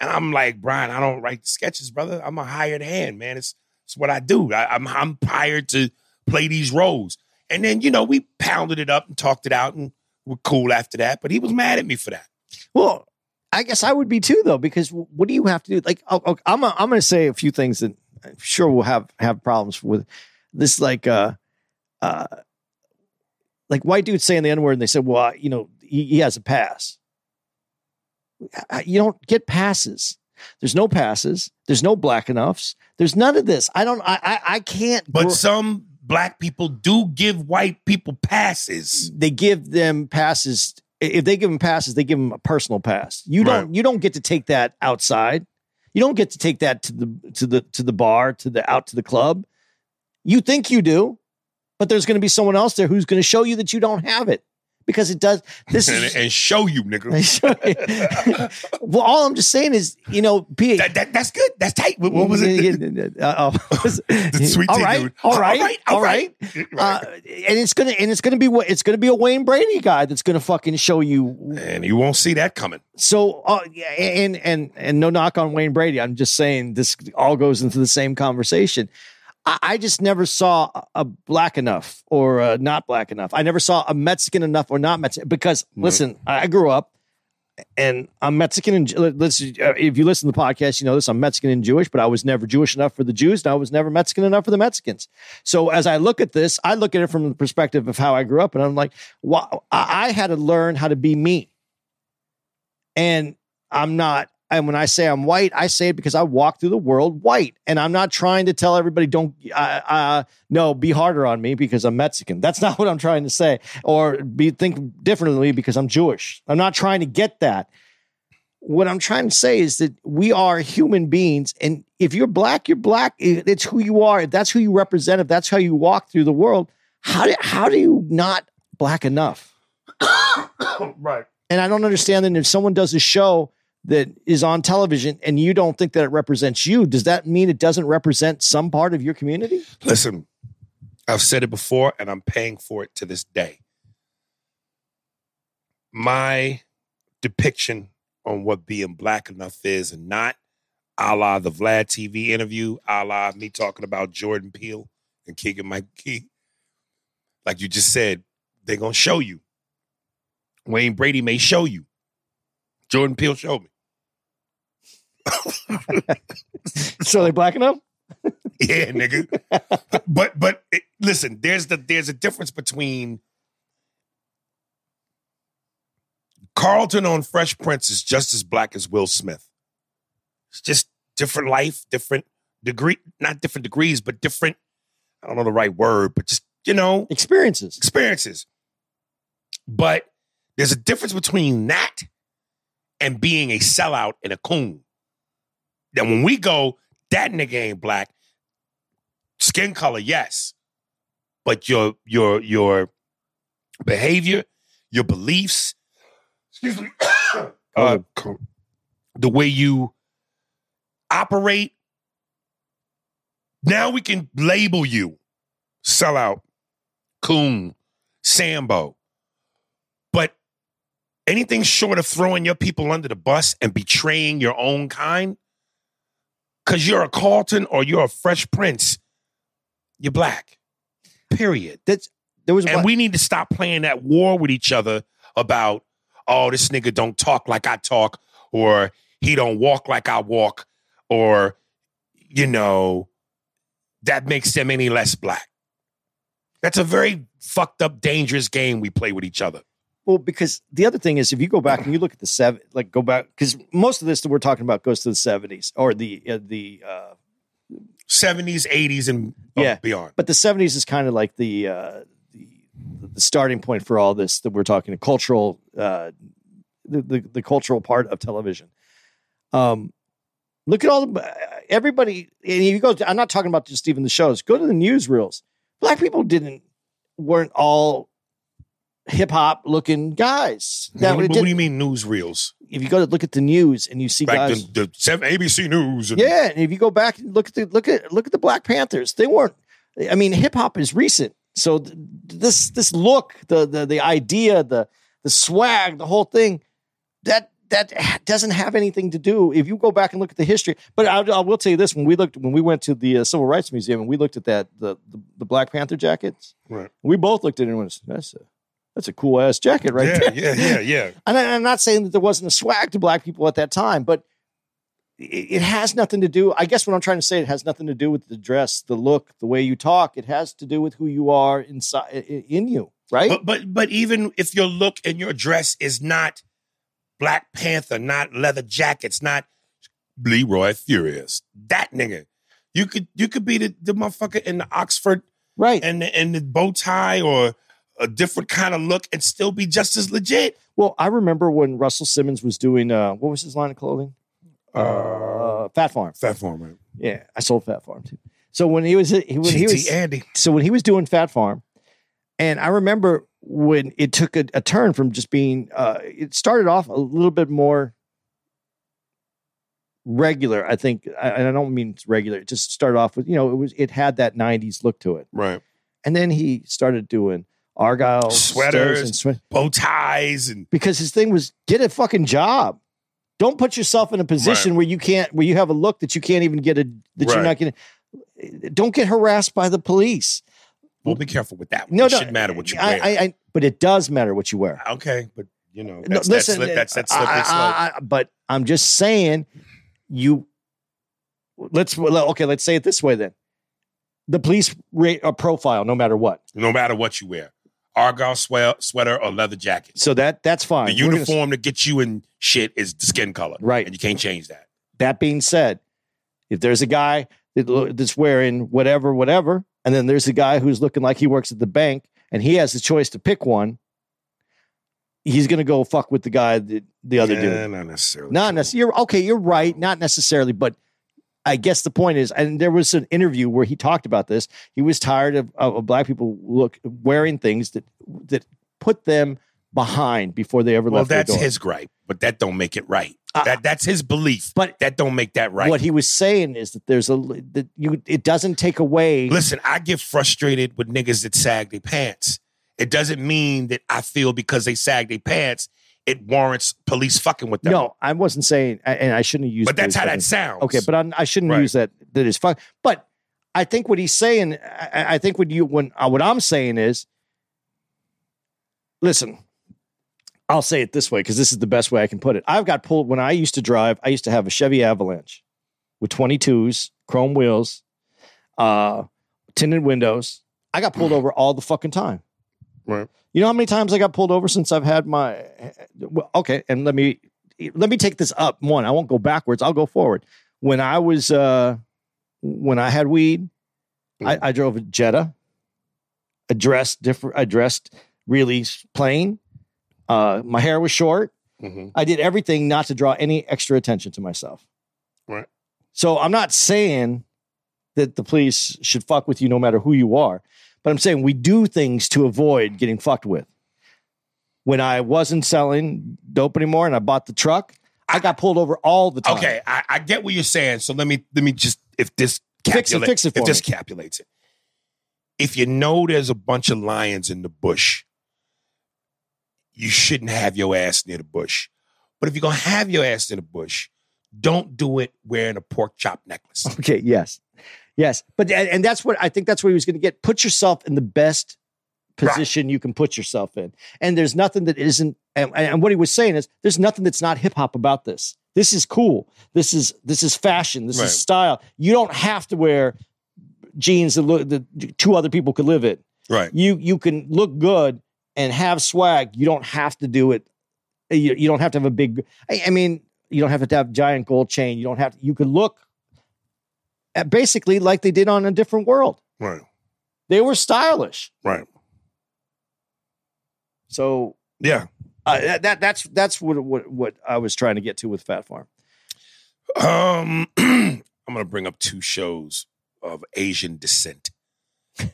And I'm like, Brian, I don't write sketches, brother. I'm a hired hand, man. It's it's what I do. I, I'm I'm hired to play these roles. And then you know we pounded it up and talked it out, and were cool after that, but he was mad at me for that. Well, I guess I would be too, though, because what do you have to do? Like, oh, oh, I'm I'm going to say a few things that I'm sure we'll have have problems with. This, like, uh, uh, like white dudes saying the N word, and they said, "Well, you know, he, he has a pass." You don't get passes. There's no passes. There's no black enoughs. There's none of this. I don't. I. I, I can't. But gr- some black people do give white people passes. they give them passes. If they give them passes, they give them a personal pass. You don't. You don't get to take that outside. You don't get to take that to the to the to the bar to the out to the club. You think you do, but there's going to be someone else there who's going to show you that you don't have it because it does. This and, is. and show you, nigga. [laughs] [laughs] well, all I'm just saying is, you know, P- that, that, that's good. That's tight. What, what was it? Uh, sweet all right, dude. all right, All right, all right. Uh, and it's gonna and it's gonna be what it's gonna be a Wayne Brady guy that's gonna fucking show you. and you won't see that coming. So, uh, and and and no knock on Wayne Brady. I'm just saying this all goes into the same conversation. I, just never saw a- black enough or not black enough. I never saw a Mexican enough or not Mexican because listen, I grew up and I'm Mexican and uh, if you listen to the podcast, you know this. I'm Mexican and Jewish, but I was never Jewish enough for the Jews, and I was never Mexican enough for the Mexicans. So as I look at this, I look at it from the perspective of how I grew up, and I'm like, wow, I I had to learn how to be me, and I'm not. And when I say I'm white, I say it because I walk through the world white, and I'm not trying to tell everybody don't uh, uh, no be harder on me because I'm Mexican. That's [laughs] not what I'm trying to say, or be think differently because I'm Jewish. I'm not trying to get that. What I'm trying to say is that we are human beings, and if you're black, you're black. It's who you are. If that's who you represent, if that's how you walk through the world, how do how do you not black enough? [coughs] right. And I don't understand that if someone does a show that is on television and you don't think that it represents you, does that mean it doesn't represent some part of your community? Listen, I've said it before and I'm paying for it to this day. My depiction on what being black enough is and not, a la the Vlad TV interview, a la me talking about Jordan Peele and Keegan-Michael Key. Like you just said, they're going to show you. Wayne Brady may show you. Jordan Peele showed me. [laughs] So they black enough? Yeah, nigga. [laughs] but but it, listen, there's the there's a difference between Carlton on Fresh Prince is just as black as Will Smith. It's just different life, different degree, not different degrees, but different. I don't know the right word, but just you know Experiences. experiences. But there's a difference between that and being a sellout and a coon. Then when we go, that nigga ain't black. Skin color, yes. But your your your behavior, your beliefs, excuse me, [coughs] uh, the way you operate, now we can label you sellout, coon, Sambo. But anything short of throwing your people under the bus and betraying your own kind, because you're a Carlton or you're a Fresh Prince, you're black. Period. That's there was And one- we need to stop playing that war with each other about, oh, this nigga don't talk like I talk, or he don't walk like I walk, or, you know, that makes them any less black. That's a very fucked up, dangerous game we play with each other. Well, because the other thing is, if you go back and you look at the seven, like go back, because most of this that we're talking about goes to the seventies or the uh, the, uh, 70s, 80s, and Yeah. beyond. but the seventies is kind of like the uh, the the starting point for all this that we're talking cultural, uh, the, the the cultural part of television. Um, look at all the everybody. And you go. I'm not talking about just even the shows. Go to the newsreels. Black people didn't weren't all hip hop looking guys. That what, what do you mean newsreels? if you go to look at the news and you see Like guys, the, the ABC News. And, yeah, and if you go back and look at the look at look at the Black Panthers, they weren't. I mean, hip hop is recent, so th- this this look, the the the idea, the the swag, the whole thing, that that doesn't have anything to do. If you go back and look at the history, but I, I will tell you this: when we looked, when we went to the uh, Civil Rights Museum and we looked at that the the, the Black Panther jackets, Right. we both looked at it and went, "That's a That's a cool ass jacket right yeah, there. yeah, yeah, yeah. [laughs] And I, I'm not saying that there wasn't a swag to black people at that time, but it, it has nothing to do. I guess what I'm trying to say, it has nothing to do with the dress, the look, the way you talk. It has to do with who you are inside in you, right? But but but even if your look and your dress is not Black Panther, not leather jackets, not Leroy Furious, that nigga, you could you could be the, the motherfucker in the Oxford right. and the, and the bow tie or a different kind of look and still be just as legit. well, I remember when Russell Simmons was doing uh, what was his line of clothing? Uh, Phat Farm. Phat Farm, right? Yeah, I sold Phat Farm too. So when he was he, when he was Andy. so when he was doing Phat Farm, and I remember when it took a, a turn from just being, uh, it started off a little bit more regular. I think, I- and I don't mean it's regular. It just started off with, you know, it was it had that '90s look to it, Right. and then he started doing Argyle Sweaters. and sweat Bow ties and because his thing was get a fucking job. Don't put yourself in a position where you can't, where you have a look that you can't even get a, that you're not going to. Don't get harassed by the police. well, be careful with that. One. No, it no, shouldn't matter what you I, wear. I, I, but it does matter what you wear. okay, but you know, No, listen, that's, that's, that's slippery slope. But I'm just saying, you. Let's okay. Let's say it this way then. The police rate a profile no matter what, no matter what you wear, argyle swe- sweater or leather jacket. so that that's fine. The We're gonna- uniform that gets you in shit is the skin color, Right. And you can't change that. That being said, if there's a guy that's wearing whatever, whatever, and then there's a guy who's looking like he works at the bank and he has the choice to pick one, he's going to go fuck with the guy that the other dude. Not necessarily. Not necessarily. You're okay. You're right. Not necessarily, but I guess the point is, and there was an interview where he talked about this. He was tired of, of black people look wearing things that that put them behind before they ever Well, left their that's his gripe, but that don't make it right. Uh, that that's his belief, but that don't make that right. What he was saying is that there's a that you it doesn't take away. Listen, I get frustrated with niggas that sag their pants. It doesn't mean that I feel because they sag their pants, it warrants police fucking with them. no, I wasn't saying, and I shouldn't have used. That. But that's how that sounds. Okay, but I'm, I shouldn't Right. use that. That is fun. But I think what he's saying. I, I think what you when uh, what I'm saying is, listen. I'll say it this way because this is the best way I can put it. I've got pulled when I used to drive. I used to have a Chevy Avalanche with 22s, chrome wheels, uh, tinted windows. I got pulled [clears throat] over all the fucking time. Right. You know how many times I got pulled over since I've had my okay, and let me let me take this up one. I won't go backwards. I'll go forward. When I was uh when I had weed, I, I drove a Jetta. I dressed different. I dressed really plain. Uh, my hair was short. Mhm. I did everything not to draw any extra attention to myself. Right. So I'm not saying that the police should fuck with you no matter who you are, but I'm saying we do things to avoid getting fucked with. When I wasn't selling dope anymore and I bought the truck, I got pulled over all the time. Okay, I, I get what you're saying. So let me let me just if this Fix it, fix it if this me. calculates it. If you know there's a bunch of lions in the bush, you shouldn't have your ass near the bush. But if you're gonna have your ass in the bush, don't do it wearing a pork chop necklace. Okay. Yes. Yes. But and, that's what I think. That's what he was going to get. Put yourself in the best position you can put yourself in. And there's nothing that isn't. And, and what he was saying is, there's nothing that's not hip hop about this. This is cool. This is this is fashion. This Right. is style. You don't have to wear jeans that look that two other people could live in. Right. You you can look good and have swag. You don't have to do it. You, you don't have to have a big. I, I mean, you don't have to have giant gold chain. You don't have. To, you could look basically like they did on a different world. Right. They were stylish. Right. So Yeah. uh, that, that that's that's what, what what I was trying to get to with Phat Farm. Um, [clears throat] I'm gonna bring up two shows of Asian descent. [laughs]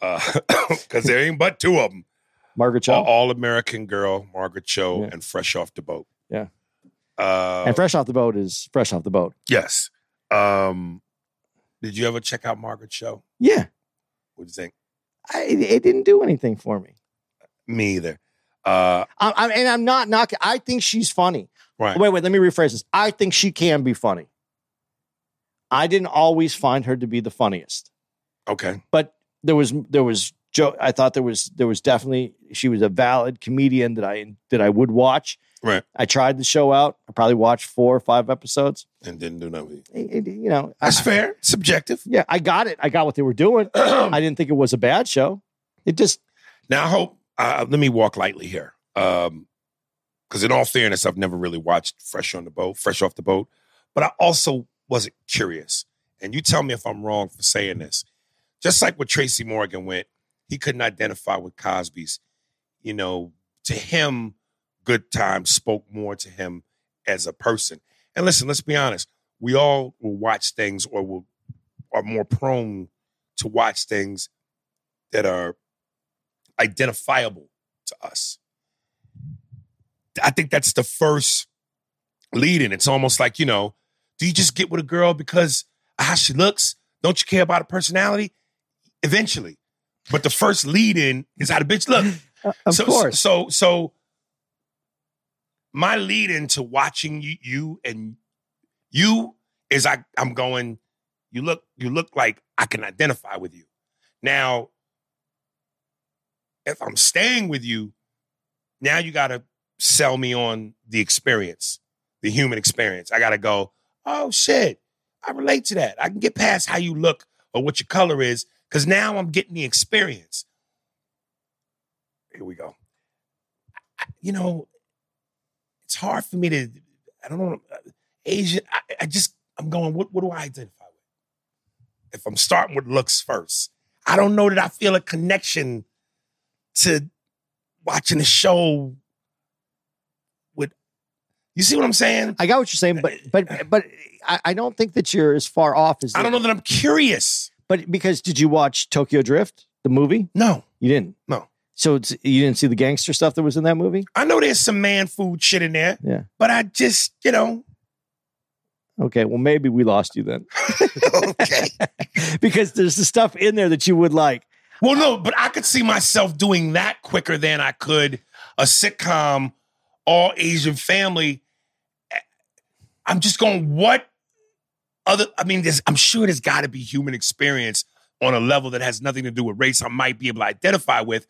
Uh [coughs] because there ain't but two of them: Margaret Cho All American Girl, Margaret Cho, Yeah. and Fresh Off the Boat. Yeah. Uh, and Fresh Off the Boat is Fresh Off the Boat. yes. Um, did you ever check out Margaret Cho? Yeah, What do you think? I, it didn't do anything for me. Me either. Uh, I, I, and I'm not knocking. I think she's funny. right. Wait, wait. Let me rephrase this. I think she can be funny. I didn't always find her to be the funniest, Okay. but there was there was Joe, I thought there was there was definitely she was a valid comedian that I that I would watch. Right. I tried the show out. I probably watched four or five episodes. And didn't do nothing. It- it- you know, That's I- fair. Subjective. Yeah, I got it. I got what they were doing. [clears throat] I didn't think it was a bad show. It just Now, I hope, uh, let me walk lightly here. Because, in all fairness, I've never really watched Fresh on the Boat, Fresh Off the Boat, but I also wasn't curious. And you tell me if I'm wrong for saying this. Just like with Tracy Morgan went, he couldn't identify with Cosby's. You know, to him, Good Times spoke more to him as a person. And listen, let's be honest. We all will watch things or will are more prone to watch things that are identifiable to us. I think that's the first lead in. It's almost like, you know, do you just get with a girl because of how she looks? Don't you care about her personality? Eventually. But the first lead in is how the bitch look. [laughs] Uh, of so, course. So so my lead into watching you, you and you is I I'm going, you look, you look like I can identify with you. Now, if I'm staying with you, now you gotta sell me on the experience, the human experience. I gotta go, oh shit, I relate to that. I can get past how you look or what your color is, because now I'm getting the experience. Here we go. You know, it's hard for me to, I don't know, uh, Asian, I, I just, I'm going, what, what do I identify with? If I'm starting with looks first, I don't know that I feel a connection to watching a show with, you see what I'm saying? I got what you're saying, but but but I, I don't think that you're as far off as I don't know that I'm curious. But because did you watch Tokyo Drift, the movie? No, You didn't. no. So it's, you didn't see the gangster stuff that was in that movie? I know there's some man food shit in there, Yeah. but I just, you know, Okay. Well, maybe we lost you then, [laughs] okay. [laughs] because there's the stuff in there that you would like. Well, no, but I could see myself doing that quicker than I could a sitcom, all Asian family. I'm just going, what other? I mean, there's, I'm sure there's got to be human experience on a level that has nothing to do with race. I might be able to identify with,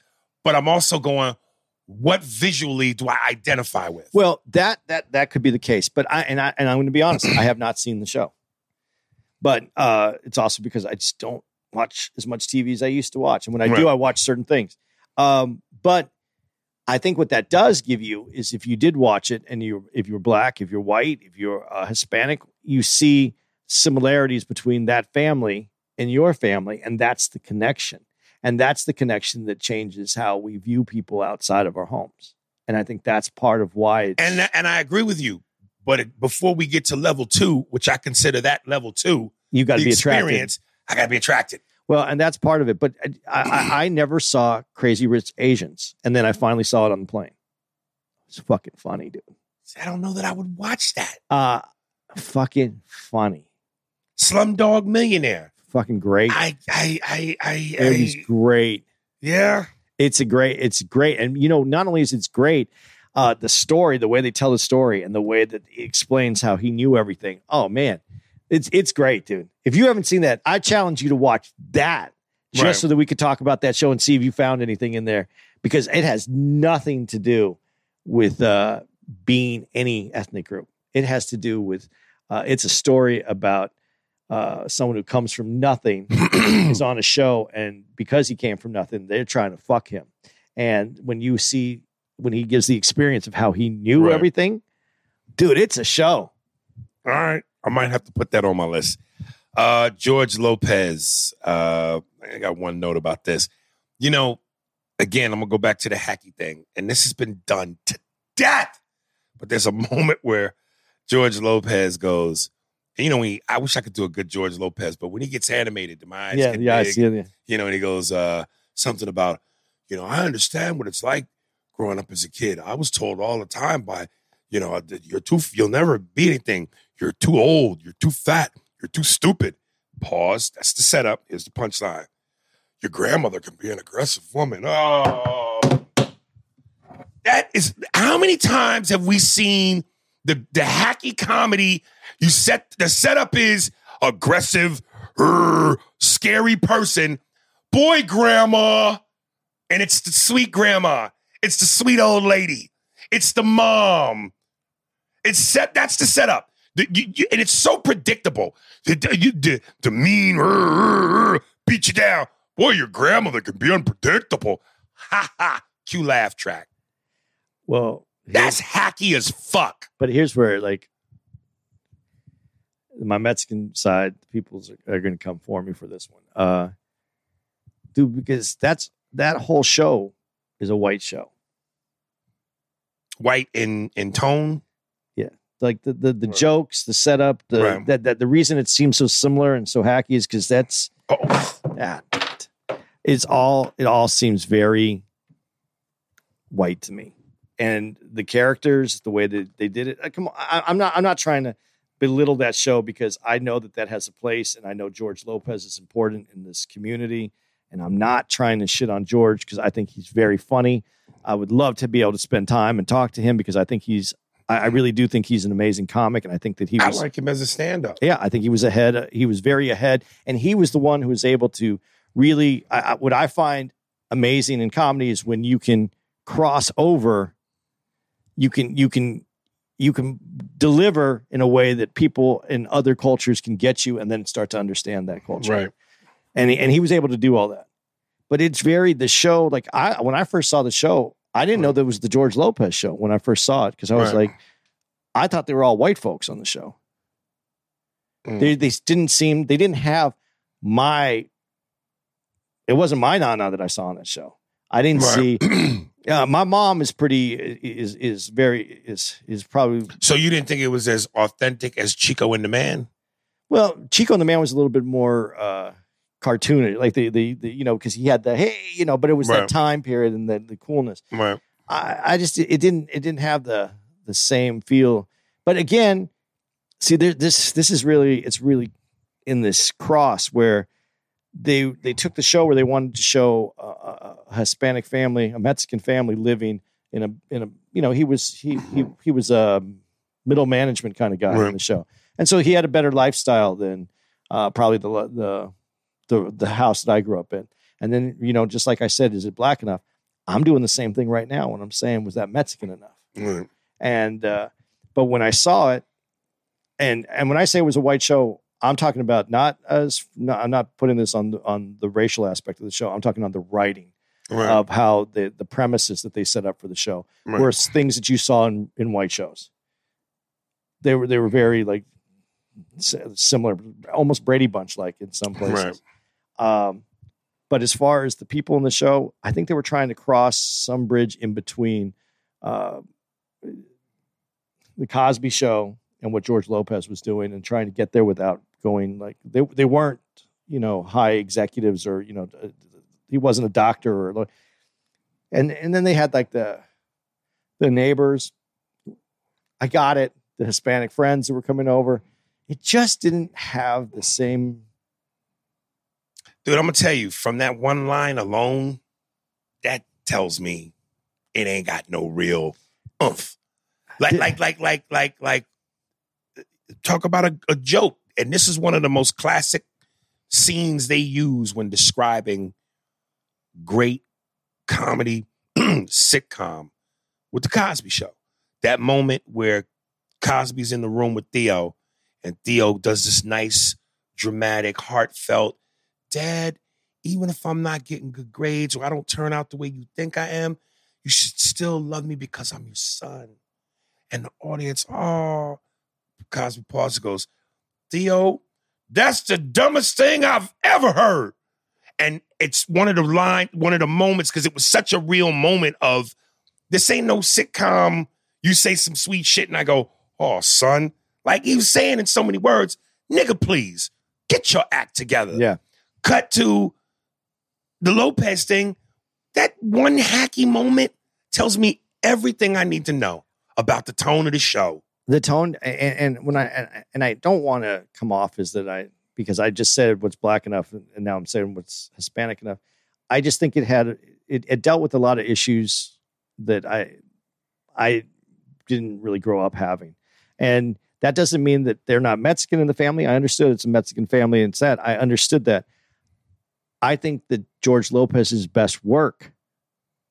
but I'm also going, what visually do I identify with? Well, that that that could be the case, but I and I and I'm going to be honest, I have not seen the show. But uh, it's also because I just don't watch as much TV as I used to watch, and when I do, I watch certain things. Um, but I think what that does give you is if you did watch it, and you're if you're black, if you're white, if you're uh, Hispanic, you see similarities between that family and your family, and that's the connection. And that's the connection that changes how we view people outside of our homes. And I think that's part of why it's And and I agree with you. But it, before we get to level two, which I consider that level two, you got to be attracted. experience, I got to be attracted. Well, and that's part of it. But I, I, I never saw Crazy Rich Asians, and then I finally saw it on the plane. It's fucking funny, dude. I don't know that I would watch that. Uh fucking funny, Slumdog Millionaire. Fucking great. I, I, I, I, I great. yeah. It's a great. It's great, and you know, not only is it's great, uh, the story, the way they tell the story, and the way that he explains how he knew everything. Oh man, it's it's great, dude. If you haven't seen that, I challenge you to watch that just Right. so that we could talk about that show and see if you found anything in there because it has nothing to do with uh, being any ethnic group. It has to do with uh, it's a story about uh, someone who comes from nothing [clears throat] is on a show, and because he came from nothing, they're trying to fuck him. And when you see when he gives the experience of how he knew Right. everything, dude, it's a show. All right. I might have to put that on my list. Uh, George Lopez. Uh, I got one note about this. You know, again, I'm gonna go back to the hacky thing, and this has been done to death. But there's a [laughs] moment where George Lopez goes, and you know, he, I wish I could do a good George Lopez, but when he gets animated, my eyes yeah, get yeah, I big, see it. you know, and he goes uh, something about, you know, I understand what it's like growing up as a kid. I was told all the time by, you know, you're too, you'll never be anything. You're too old. You're too fat. You're too stupid. Pause. That's the setup. Here's the punchline. Your grandmother can be an aggressive woman. Oh, that is how many times have we seen the the hacky comedy? You set the setup is aggressive, er, scary person. Boy, grandma, And it's the sweet grandma. It's the sweet old lady. It's the mom. It's set. That's the setup. The- you- you- and it's so predictable. The, the, you- the, mean "Rrr, rrr, rrr," beat you down. Boy, your grandmother can be unpredictable. Ha ha. Cue laugh track. Well, That's hacky as fuck. but here's where like my Mexican side people are, are going to come for me for this one, uh, dude, because that's that whole show is a white show. White in in tone. Yeah, like the the, the Right. jokes, the setup, the Right. that that the reason it seems so similar and so hacky is because that's Oh, yeah, it's all it all seems very white to me, and the characters, the way that they did it. uh, Come on, I, I'm not I'm not trying to belittle that show because I know that that has a place, and I know George Lopez is important in this community, and I'm not trying to shit on George because I think he's very funny. I would love to be able to spend time and talk to him because I think he's I, I really do think he's an amazing comic, and I think that he I was like him as a stand up. yeah, I think he was ahead. uh, He was very ahead, and he was the one who was able to really. I, I, what I find amazing in comedy is when you can cross over. You can you can you can deliver in a way that people in other cultures can get you, and then start to understand that culture. Right. And he, and he was able to do all that. But it's very the show. Like I when I first saw the show, I didn't know there was the George Lopez show when I first saw it because I was Right. like, I thought they were all white folks on the show. Mm. They they didn't seem they didn't have my. It wasn't my nana that I saw on that show. I didn't Right. see. [clears throat] Yeah, my mom is pretty is is very is is probably so you didn't think it was as authentic as Chico and the Man? well. Chico and the Man was a little bit more uh cartoony, like the the, the you know because he had the hey you know, but it was Right. that time period and the the coolness. Right. I, I just it didn't it didn't have the the same feel. But again, see there, this this is really it's really in this cross where they they took the show where they wanted to show a Hispanic family, a Mexican family living in a in a you know he was he he he was a middle management kind of guy Right. on the show, and so he had a better lifestyle than uh, probably the the the the house that I grew up in. And then you know, just like I said, is it black enough? I'm doing the same thing right now when I'm saying, was that Mexican enough? Right. And uh, but when I saw it, and and when I say it was a white show, I'm talking about not as no, I'm not putting this on the, on the racial aspect of the show. I'm talking on the writing Right. of how the the premises that they set up for the show Right. were things that you saw in, in white shows. They were they were very like similar, almost Brady Bunch like in some places. Um, but as far as the people in the show, I think they were trying to cross some bridge in between uh, the Cosby Show and what George Lopez was doing, and trying to get there without going like they they weren't you know high executives or you know uh, he wasn't a doctor or and and then they had like the the neighbors. I got it. The Hispanic friends that were coming over. It just didn't have the same Dude, I'm gonna tell you, from that one line alone, that tells me it ain't got no real oomph. Like, Yeah. like, like, like, like, like, talk about a, a joke. And this is one of the most classic scenes they use when describing great comedy [clears throat] sitcom with the Cosby Show. That moment where Cosby's in the room with Theo, and Theo does this nice, dramatic, heartfelt, Dad, even if I'm not getting good grades or I don't turn out the way you think I am, you should still love me because I'm your son. And the audience, oh, Cosby pauses goes, Theo, that's the dumbest thing I've ever heard. And it's one of the line, one of the moments, because it was such a real moment of this ain't no sitcom. You say some sweet shit, and I go, oh, son. Like he was saying in so many words, nigga, please get your act together yeah. cut to the Lopez thing, that one hacky moment tells me everything I need to know about the tone of the show. the tone and, and when I and, and I don't want to come off as that I because I just said what's black enough and now I'm saying what's Hispanic enough. I just think it had it, it dealt with a lot of issues that I I didn't really grow up having, and that doesn't mean that they're not Mexican in the family. I understood it's a Mexican family and sad. I understood that. I think that George Lopez's best work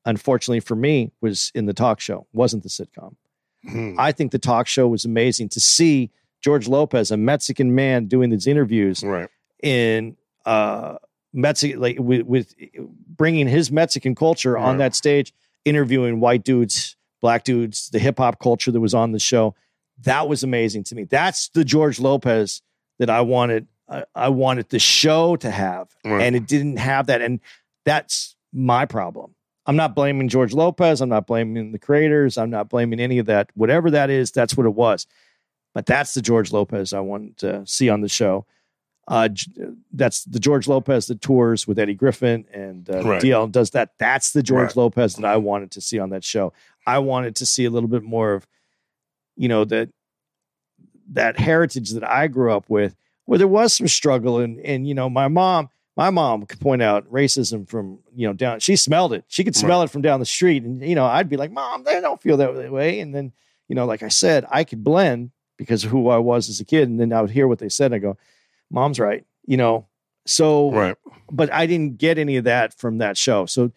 unfortunately for me, was in the talk show, wasn't the sitcom. Hmm. I think the talk show was amazing to see George Lopez, a Mexican man, doing these interviews right. in uh Mexican like with, with bringing his Mexican culture on that stage, interviewing white dudes, black dudes, the hip hop culture that was on the show. That was amazing to me. That's the George Lopez that I wanted. I, I wanted the show to have, Right. and it didn't have that. And that's my problem. I'm not blaming George Lopez. I'm not blaming the creators. I'm not blaming any of that. Whatever that is, that's what it was. But that's the George Lopez I want to see on the show. Uh, that's the George Lopez that tours with Eddie Griffin and uh, Right. DL does that. That's the George Right. Lopez that I wanted to see on that show. I wanted to see a little bit more of, you know, that that heritage that I grew up with, where there was some struggle and and you know, my mom, my mom could point out racism from you know down. She smelled it. She could smell it from down the street, and you know, I'd be like, "Mom, they don't feel that way." And then, you know, like I said, I could blend because of who I was as a kid, and then I would hear what they said, and I go, "Mom's right," you know. So, Right. but I didn't get any of that from that show. So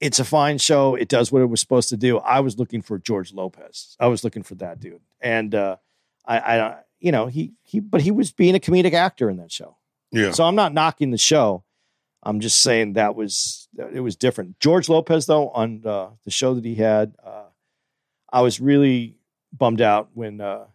it's a fine show. It does what it was supposed to do. I was looking for George Lopez. I was looking for that dude. And uh I I you know, he he but he was being a comedic actor in that show. Yeah. So I'm not knocking the show. I'm just saying that was it was different. George Lopez though on uh, the show that he had, uh, I was really bummed out when uh,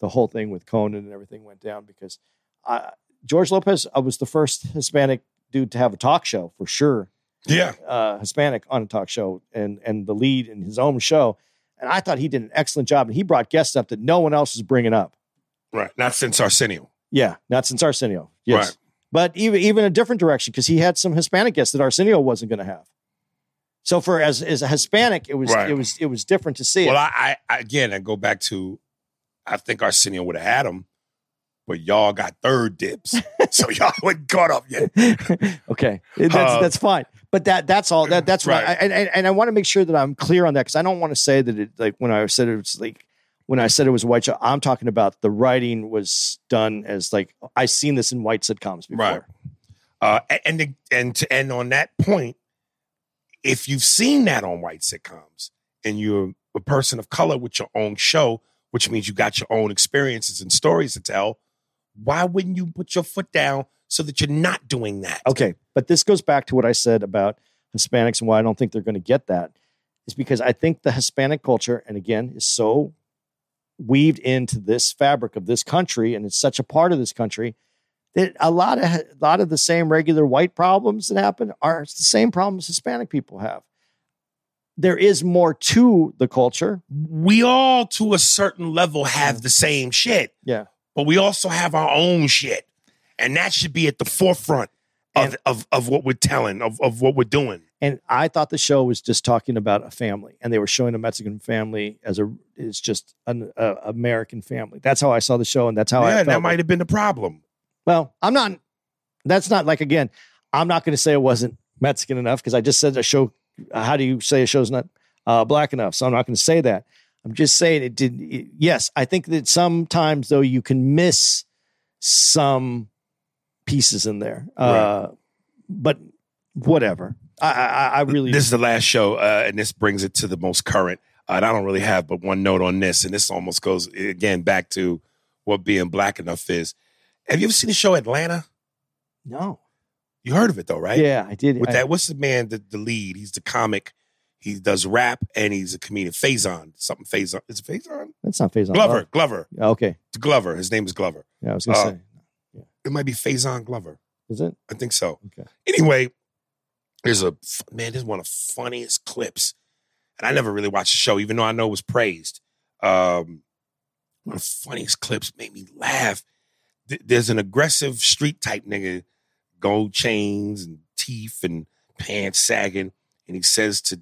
the whole thing with Conan and everything went down because I, George Lopez I was the first Hispanic dude to have a talk show for sure, yeah. uh, Hispanic on a talk show and and the lead in his own show, and I thought he did an excellent job and he brought guests up that no one else was bringing up. Right. Not since Arsenio. Yeah, not since Arsenio. Yes. Right. But even even a different direction because he had some Hispanic guests that Arsenio wasn't going to have. So for as as a Hispanic, it was Right. it was it was different to see Well, it. I, I again, I go back to, I think Arsenio would have had him, but y'all got third dibs, [laughs] so y'all wasn't caught up yet. [laughs] okay, that's Uh, that's fine. But that that's all that that's right. Right. I, and and I want to make sure that I'm clear on that because I don't want to say that it like when I said it was like when I said it was a white show. I'm talking about the writing was done as like I've seen this in white sitcoms before. Right. Uh, and and to end on that point, if you've seen that on white sitcoms and you're a person of color with your own show, which means you got your own experiences and stories to tell, why wouldn't you put your foot down so that you're not doing that? Okay, but this goes back to what I said about Hispanics and why I don't think they're going to get that is because I think the Hispanic culture, and again, is so weaved into this fabric of this country, and it's such a part of this country that a lot of a lot of the same regular white problems that happen are the same problems Hispanic people have. There is more to the culture. We all, to a certain level, have the same shit. Yeah. but we also have our own shit. And that should be at the forefront of, And- of, of what we're telling, of, of what we're doing. And I thought the show was just talking about a family, and they were showing a Mexican family as a it's just an a, American family. That's how I saw the show, and that's how I yeah, that might have been the problem. Well, I'm not. That's not like again. I'm not going to say it wasn't Mexican enough because I just said a show. How do you say a show's not uh, black enough? So I'm not going to say that. I'm just saying it did. It, yes, I think that sometimes though you can miss some pieces in there. Uh, but whatever. I, I, I really This is the last show, uh, and this brings it to the most current. Uh, and I don't really have but one note on this, and this almost goes again back to what being black enough is. Have you ever seen the show Atlanta? no. You heard of it though, right? Yeah, I did. With I- that, what's the man, the, the lead? He's the comic. He does rap and he's a comedian. Faison, something Faison. Is it Faison? that's not Faison. Glover, Glover, Oh, okay. It's Glover. His name is Glover. Yeah, I was gonna Uh, say. It might be Faison Glover. Is it? I think so. Okay. Anyway, there's a man. This is one of the funniest clips, and I never really watched the show, even though I know it was praised. Um, one of the funniest clips made me laugh. Th- There's an aggressive street type nigga, gold chains and teeth and pants sagging, and he says to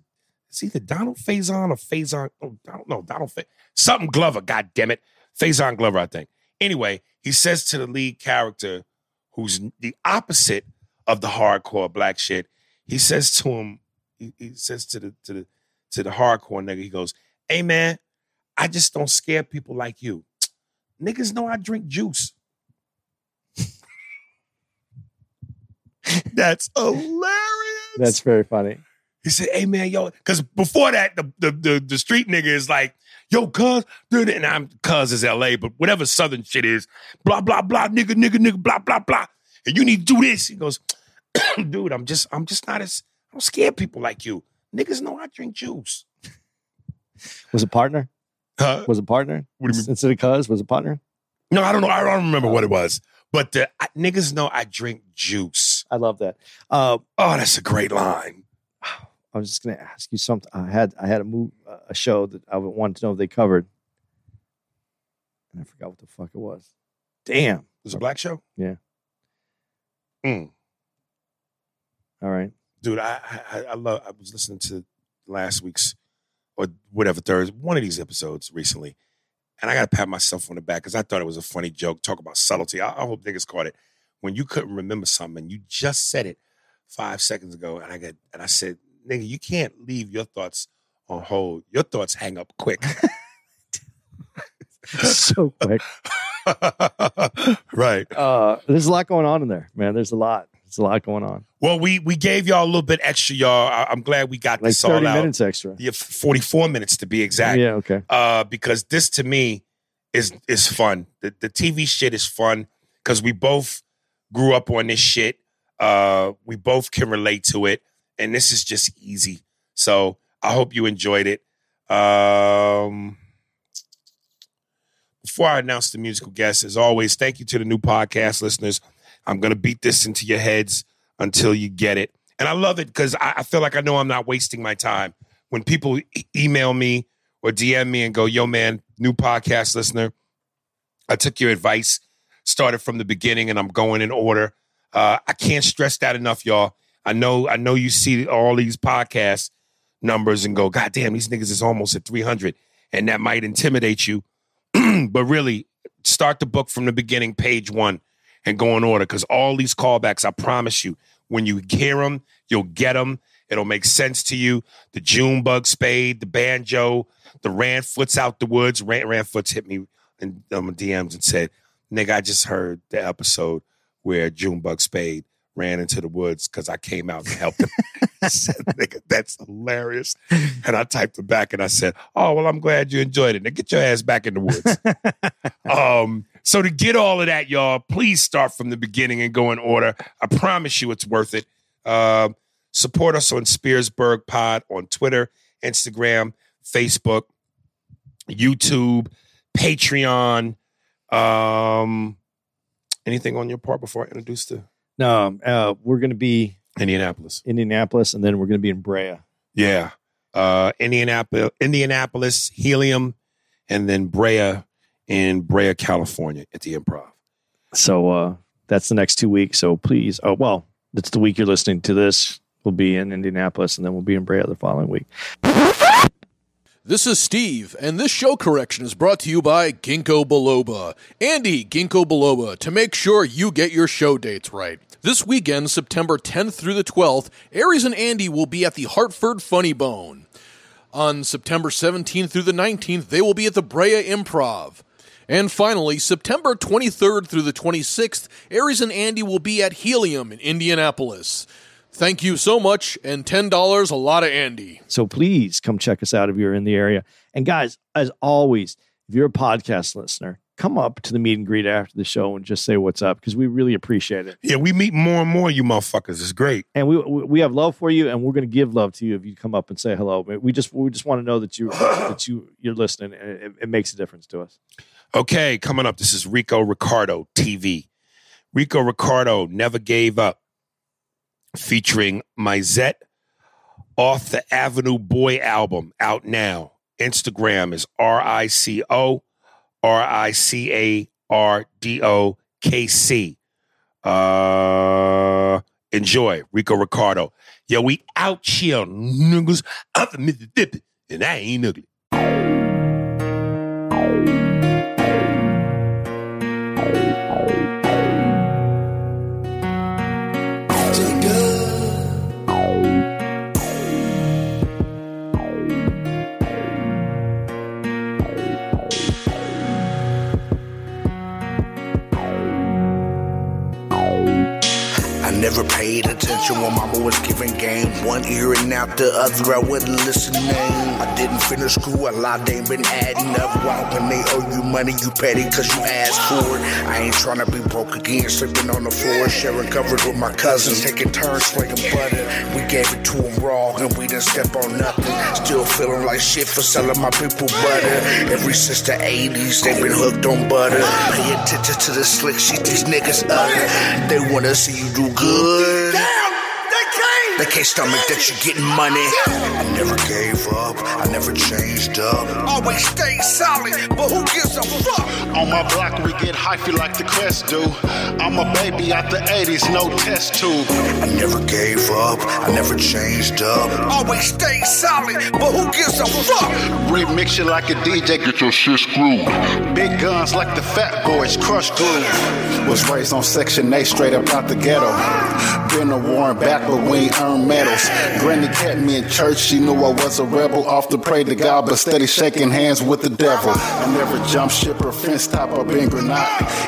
it's either Donald Faison or Faison. Oh, I don't know. Donald Fa- something Glover. God damn it, Faison Glover. I think. Anyway, he says to the lead character, who's the opposite of the hardcore black shit. He says to him, he, he says to the to the to the hardcore nigga, he goes, "Hey man, I just don't scare people like you. Niggas know I drink juice." [laughs] That's hilarious. That's very funny. He said, "Hey man, yo," because before that, the, the the the street nigga is like, "Yo, cuz," dude, and I'm cuz is L.A., but whatever Southern shit is, blah blah blah, nigga, nigga, nigga, blah blah blah, and you need to do this. He goes, [clears throat] "Dude, I'm just I'm just not as I don't scare people like you. Niggas know I drink juice." Was it partner? Huh? Was it partner? What do you mean? Instead of cuz, was it partner? No, I don't know. I don't remember what it oh. was, but the, I, niggas know I drink juice. I love that. Uh, Oh, that's a great line. I was just going to ask you something. I had I had a move a show that I wanted to know if they covered, and I forgot what the fuck it was. Damn. It was a black show. Yeah. Mm. All right. dude. I, I I love. I was listening to last week's or whatever Thursday one of these episodes recently, and I got to pat myself on the back because I thought it was a funny joke. Talk about subtlety. I, I hope niggas caught it when you couldn't remember something and you just said it five seconds ago, and I got and I said, nigga, you can't leave your thoughts on hold. Your thoughts hang up quick. [laughs] so quick. [laughs] right. Uh, there's a lot going on in there, man. There's a lot. There's a lot going on. Well, we we gave y'all a little bit extra, y'all. I, I'm glad we got Like this all 30 minutes extra. Yeah, 44 minutes to be exact. Yeah. Okay. uh, because this to me is is fun. The the TV shit is fun because we both grew up on this shit. Uh, we both can relate to it, and this is just easy. So I hope you enjoyed it. Um, before I announce the musical guest, as always, thank you to the new podcast listeners. I'm gonna beat this into your heads until you get it, and I love it because I, I feel like I know I'm not wasting my time when people e- email me or DM me and go, yo, man, new podcast listener. I took your advice, started from the beginning, and I'm going in order. Uh, I can't stress that enough, y'all. I know, I know you see all these podcast numbers and go, God damn, these niggas is almost at 300. And that might intimidate you. [clears throat] but really, start the book from the beginning, page one, and go in order. Because all these callbacks, I promise you, when you hear them, you'll get them. It'll make sense to you. The June bug spade, the banjo, the ran foots out the woods. Ran, ran foots hit me in um, DMs and said, "Nigga, I just heard the episode where Junebug spade ran into the woods because I came out and helped him." [laughs] I said, "Nigga, that's hilarious." And I typed it back and I said, "Oh well, I'm glad you enjoyed it. Now get your ass back in the woods." [laughs] um, so to get all of that, y'all, please start from the beginning and go in order. I promise you, it's worth it. Um, support us on Spearsburg Pod on Twitter, Instagram, Facebook, YouTube, Patreon. Um, anything on your part before I introduce the No, uh, we're going to be Indianapolis? Indianapolis, and then we're going to be in Brea. Yeah. Uh, Indianapolis, Indianapolis, Helium, and then Brea in Brea, California at the Improv. So uh, that's the next two weeks. So please, oh well, that's the week you're listening to this. We'll be in Indianapolis, and then we'll be in Brea the following week. This is Steve, and this show correction is brought to you by Ginkgo Biloba. Andy Ginkgo Biloba to make sure you get your show dates right. This weekend, September 10th through the 12th, Aries and Andy will be at the Hartford Funny Bone. On September 17th through the 19th, they will be at the Brea Improv. And finally, September 23rd through the 26th, Aries and Andy will be at Helium in Indianapolis. Thank you so much, and $10 a lot of Andy. So please come check us out if you're in the area. And guys, as always, if you're a podcast listener, come up to the meet and greet after the show and just say what's up because we really appreciate it. Yeah, we meet more and more you motherfuckers. It's great. And we we we have love for you, and we're going to give love to you if you come up and say hello. We just we just want to know that you that you you're listening, and it, it makes a difference to us. Okay, coming up, this is Rico Ricardo TV. Rico Ricardo never gave up, featuring Mizette off the Avenue Boy album out now. Instagram is R I C O R I C A R D O K C. Uh, enjoy Rico Ricardo. Yo, we out here, niggas. I'm Mississippi, and I ain't ugly. Never paid attention when mama was giving game. One ear and out the other, I wasn't listening. I didn't finish school, a lot they been adding up. Why when they owe you money, you petty cause you asked for it. I ain't tryna be broke again, sleeping on the floor, sharing covers with my cousins, taking turns slinging butter. We gave it to them raw, and we didn't step on nothing. Still feeling like shit for selling my people butter. Every since the 80s, they been hooked on butter. Pay attention to the slick shit these niggas utter. They wanna see you do good good. Damn. They can't stomach that you're getting money. I never gave up, I never changed up. Always stayed solid, but who gives a fuck? On my block, we get hyphy like the crest do. I'm a baby out the 80s, no test tube. I never gave up, I never changed up. Always stayed solid, but who gives a fuck? Remix you like a DJ, get your shit screwed. Big guns like the fat boys, Krush Groove. Was raised on Section 8, straight up out the ghetto. Been a war and back, but we ain't earned medals. Granny kept me in church, she knew I was a rebel. Off to pray to God, but steady shaking hands with the devil. I never jumped ship or fence top or been grenade.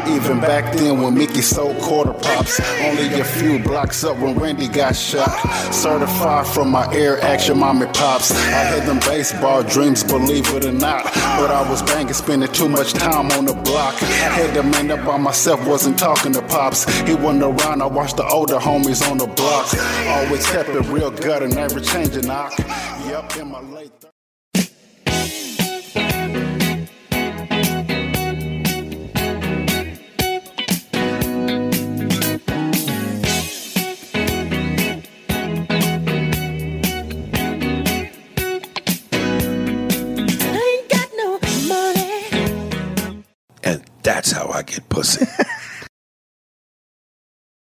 Even back then when Mickey sold quarter pops. Only a few blocks up when Randy got shot. Certified from my air action mommy pops. I had them baseball dreams, believe it or not. But I was banging, spending too much time on the block. Had to man up by myself, wasn't talking to pops. He wasn't around, I watched the older homies on the block. Always kept it real gutter, never changing knock. Yep, in my late thir- And that's how I get pussy. [laughs]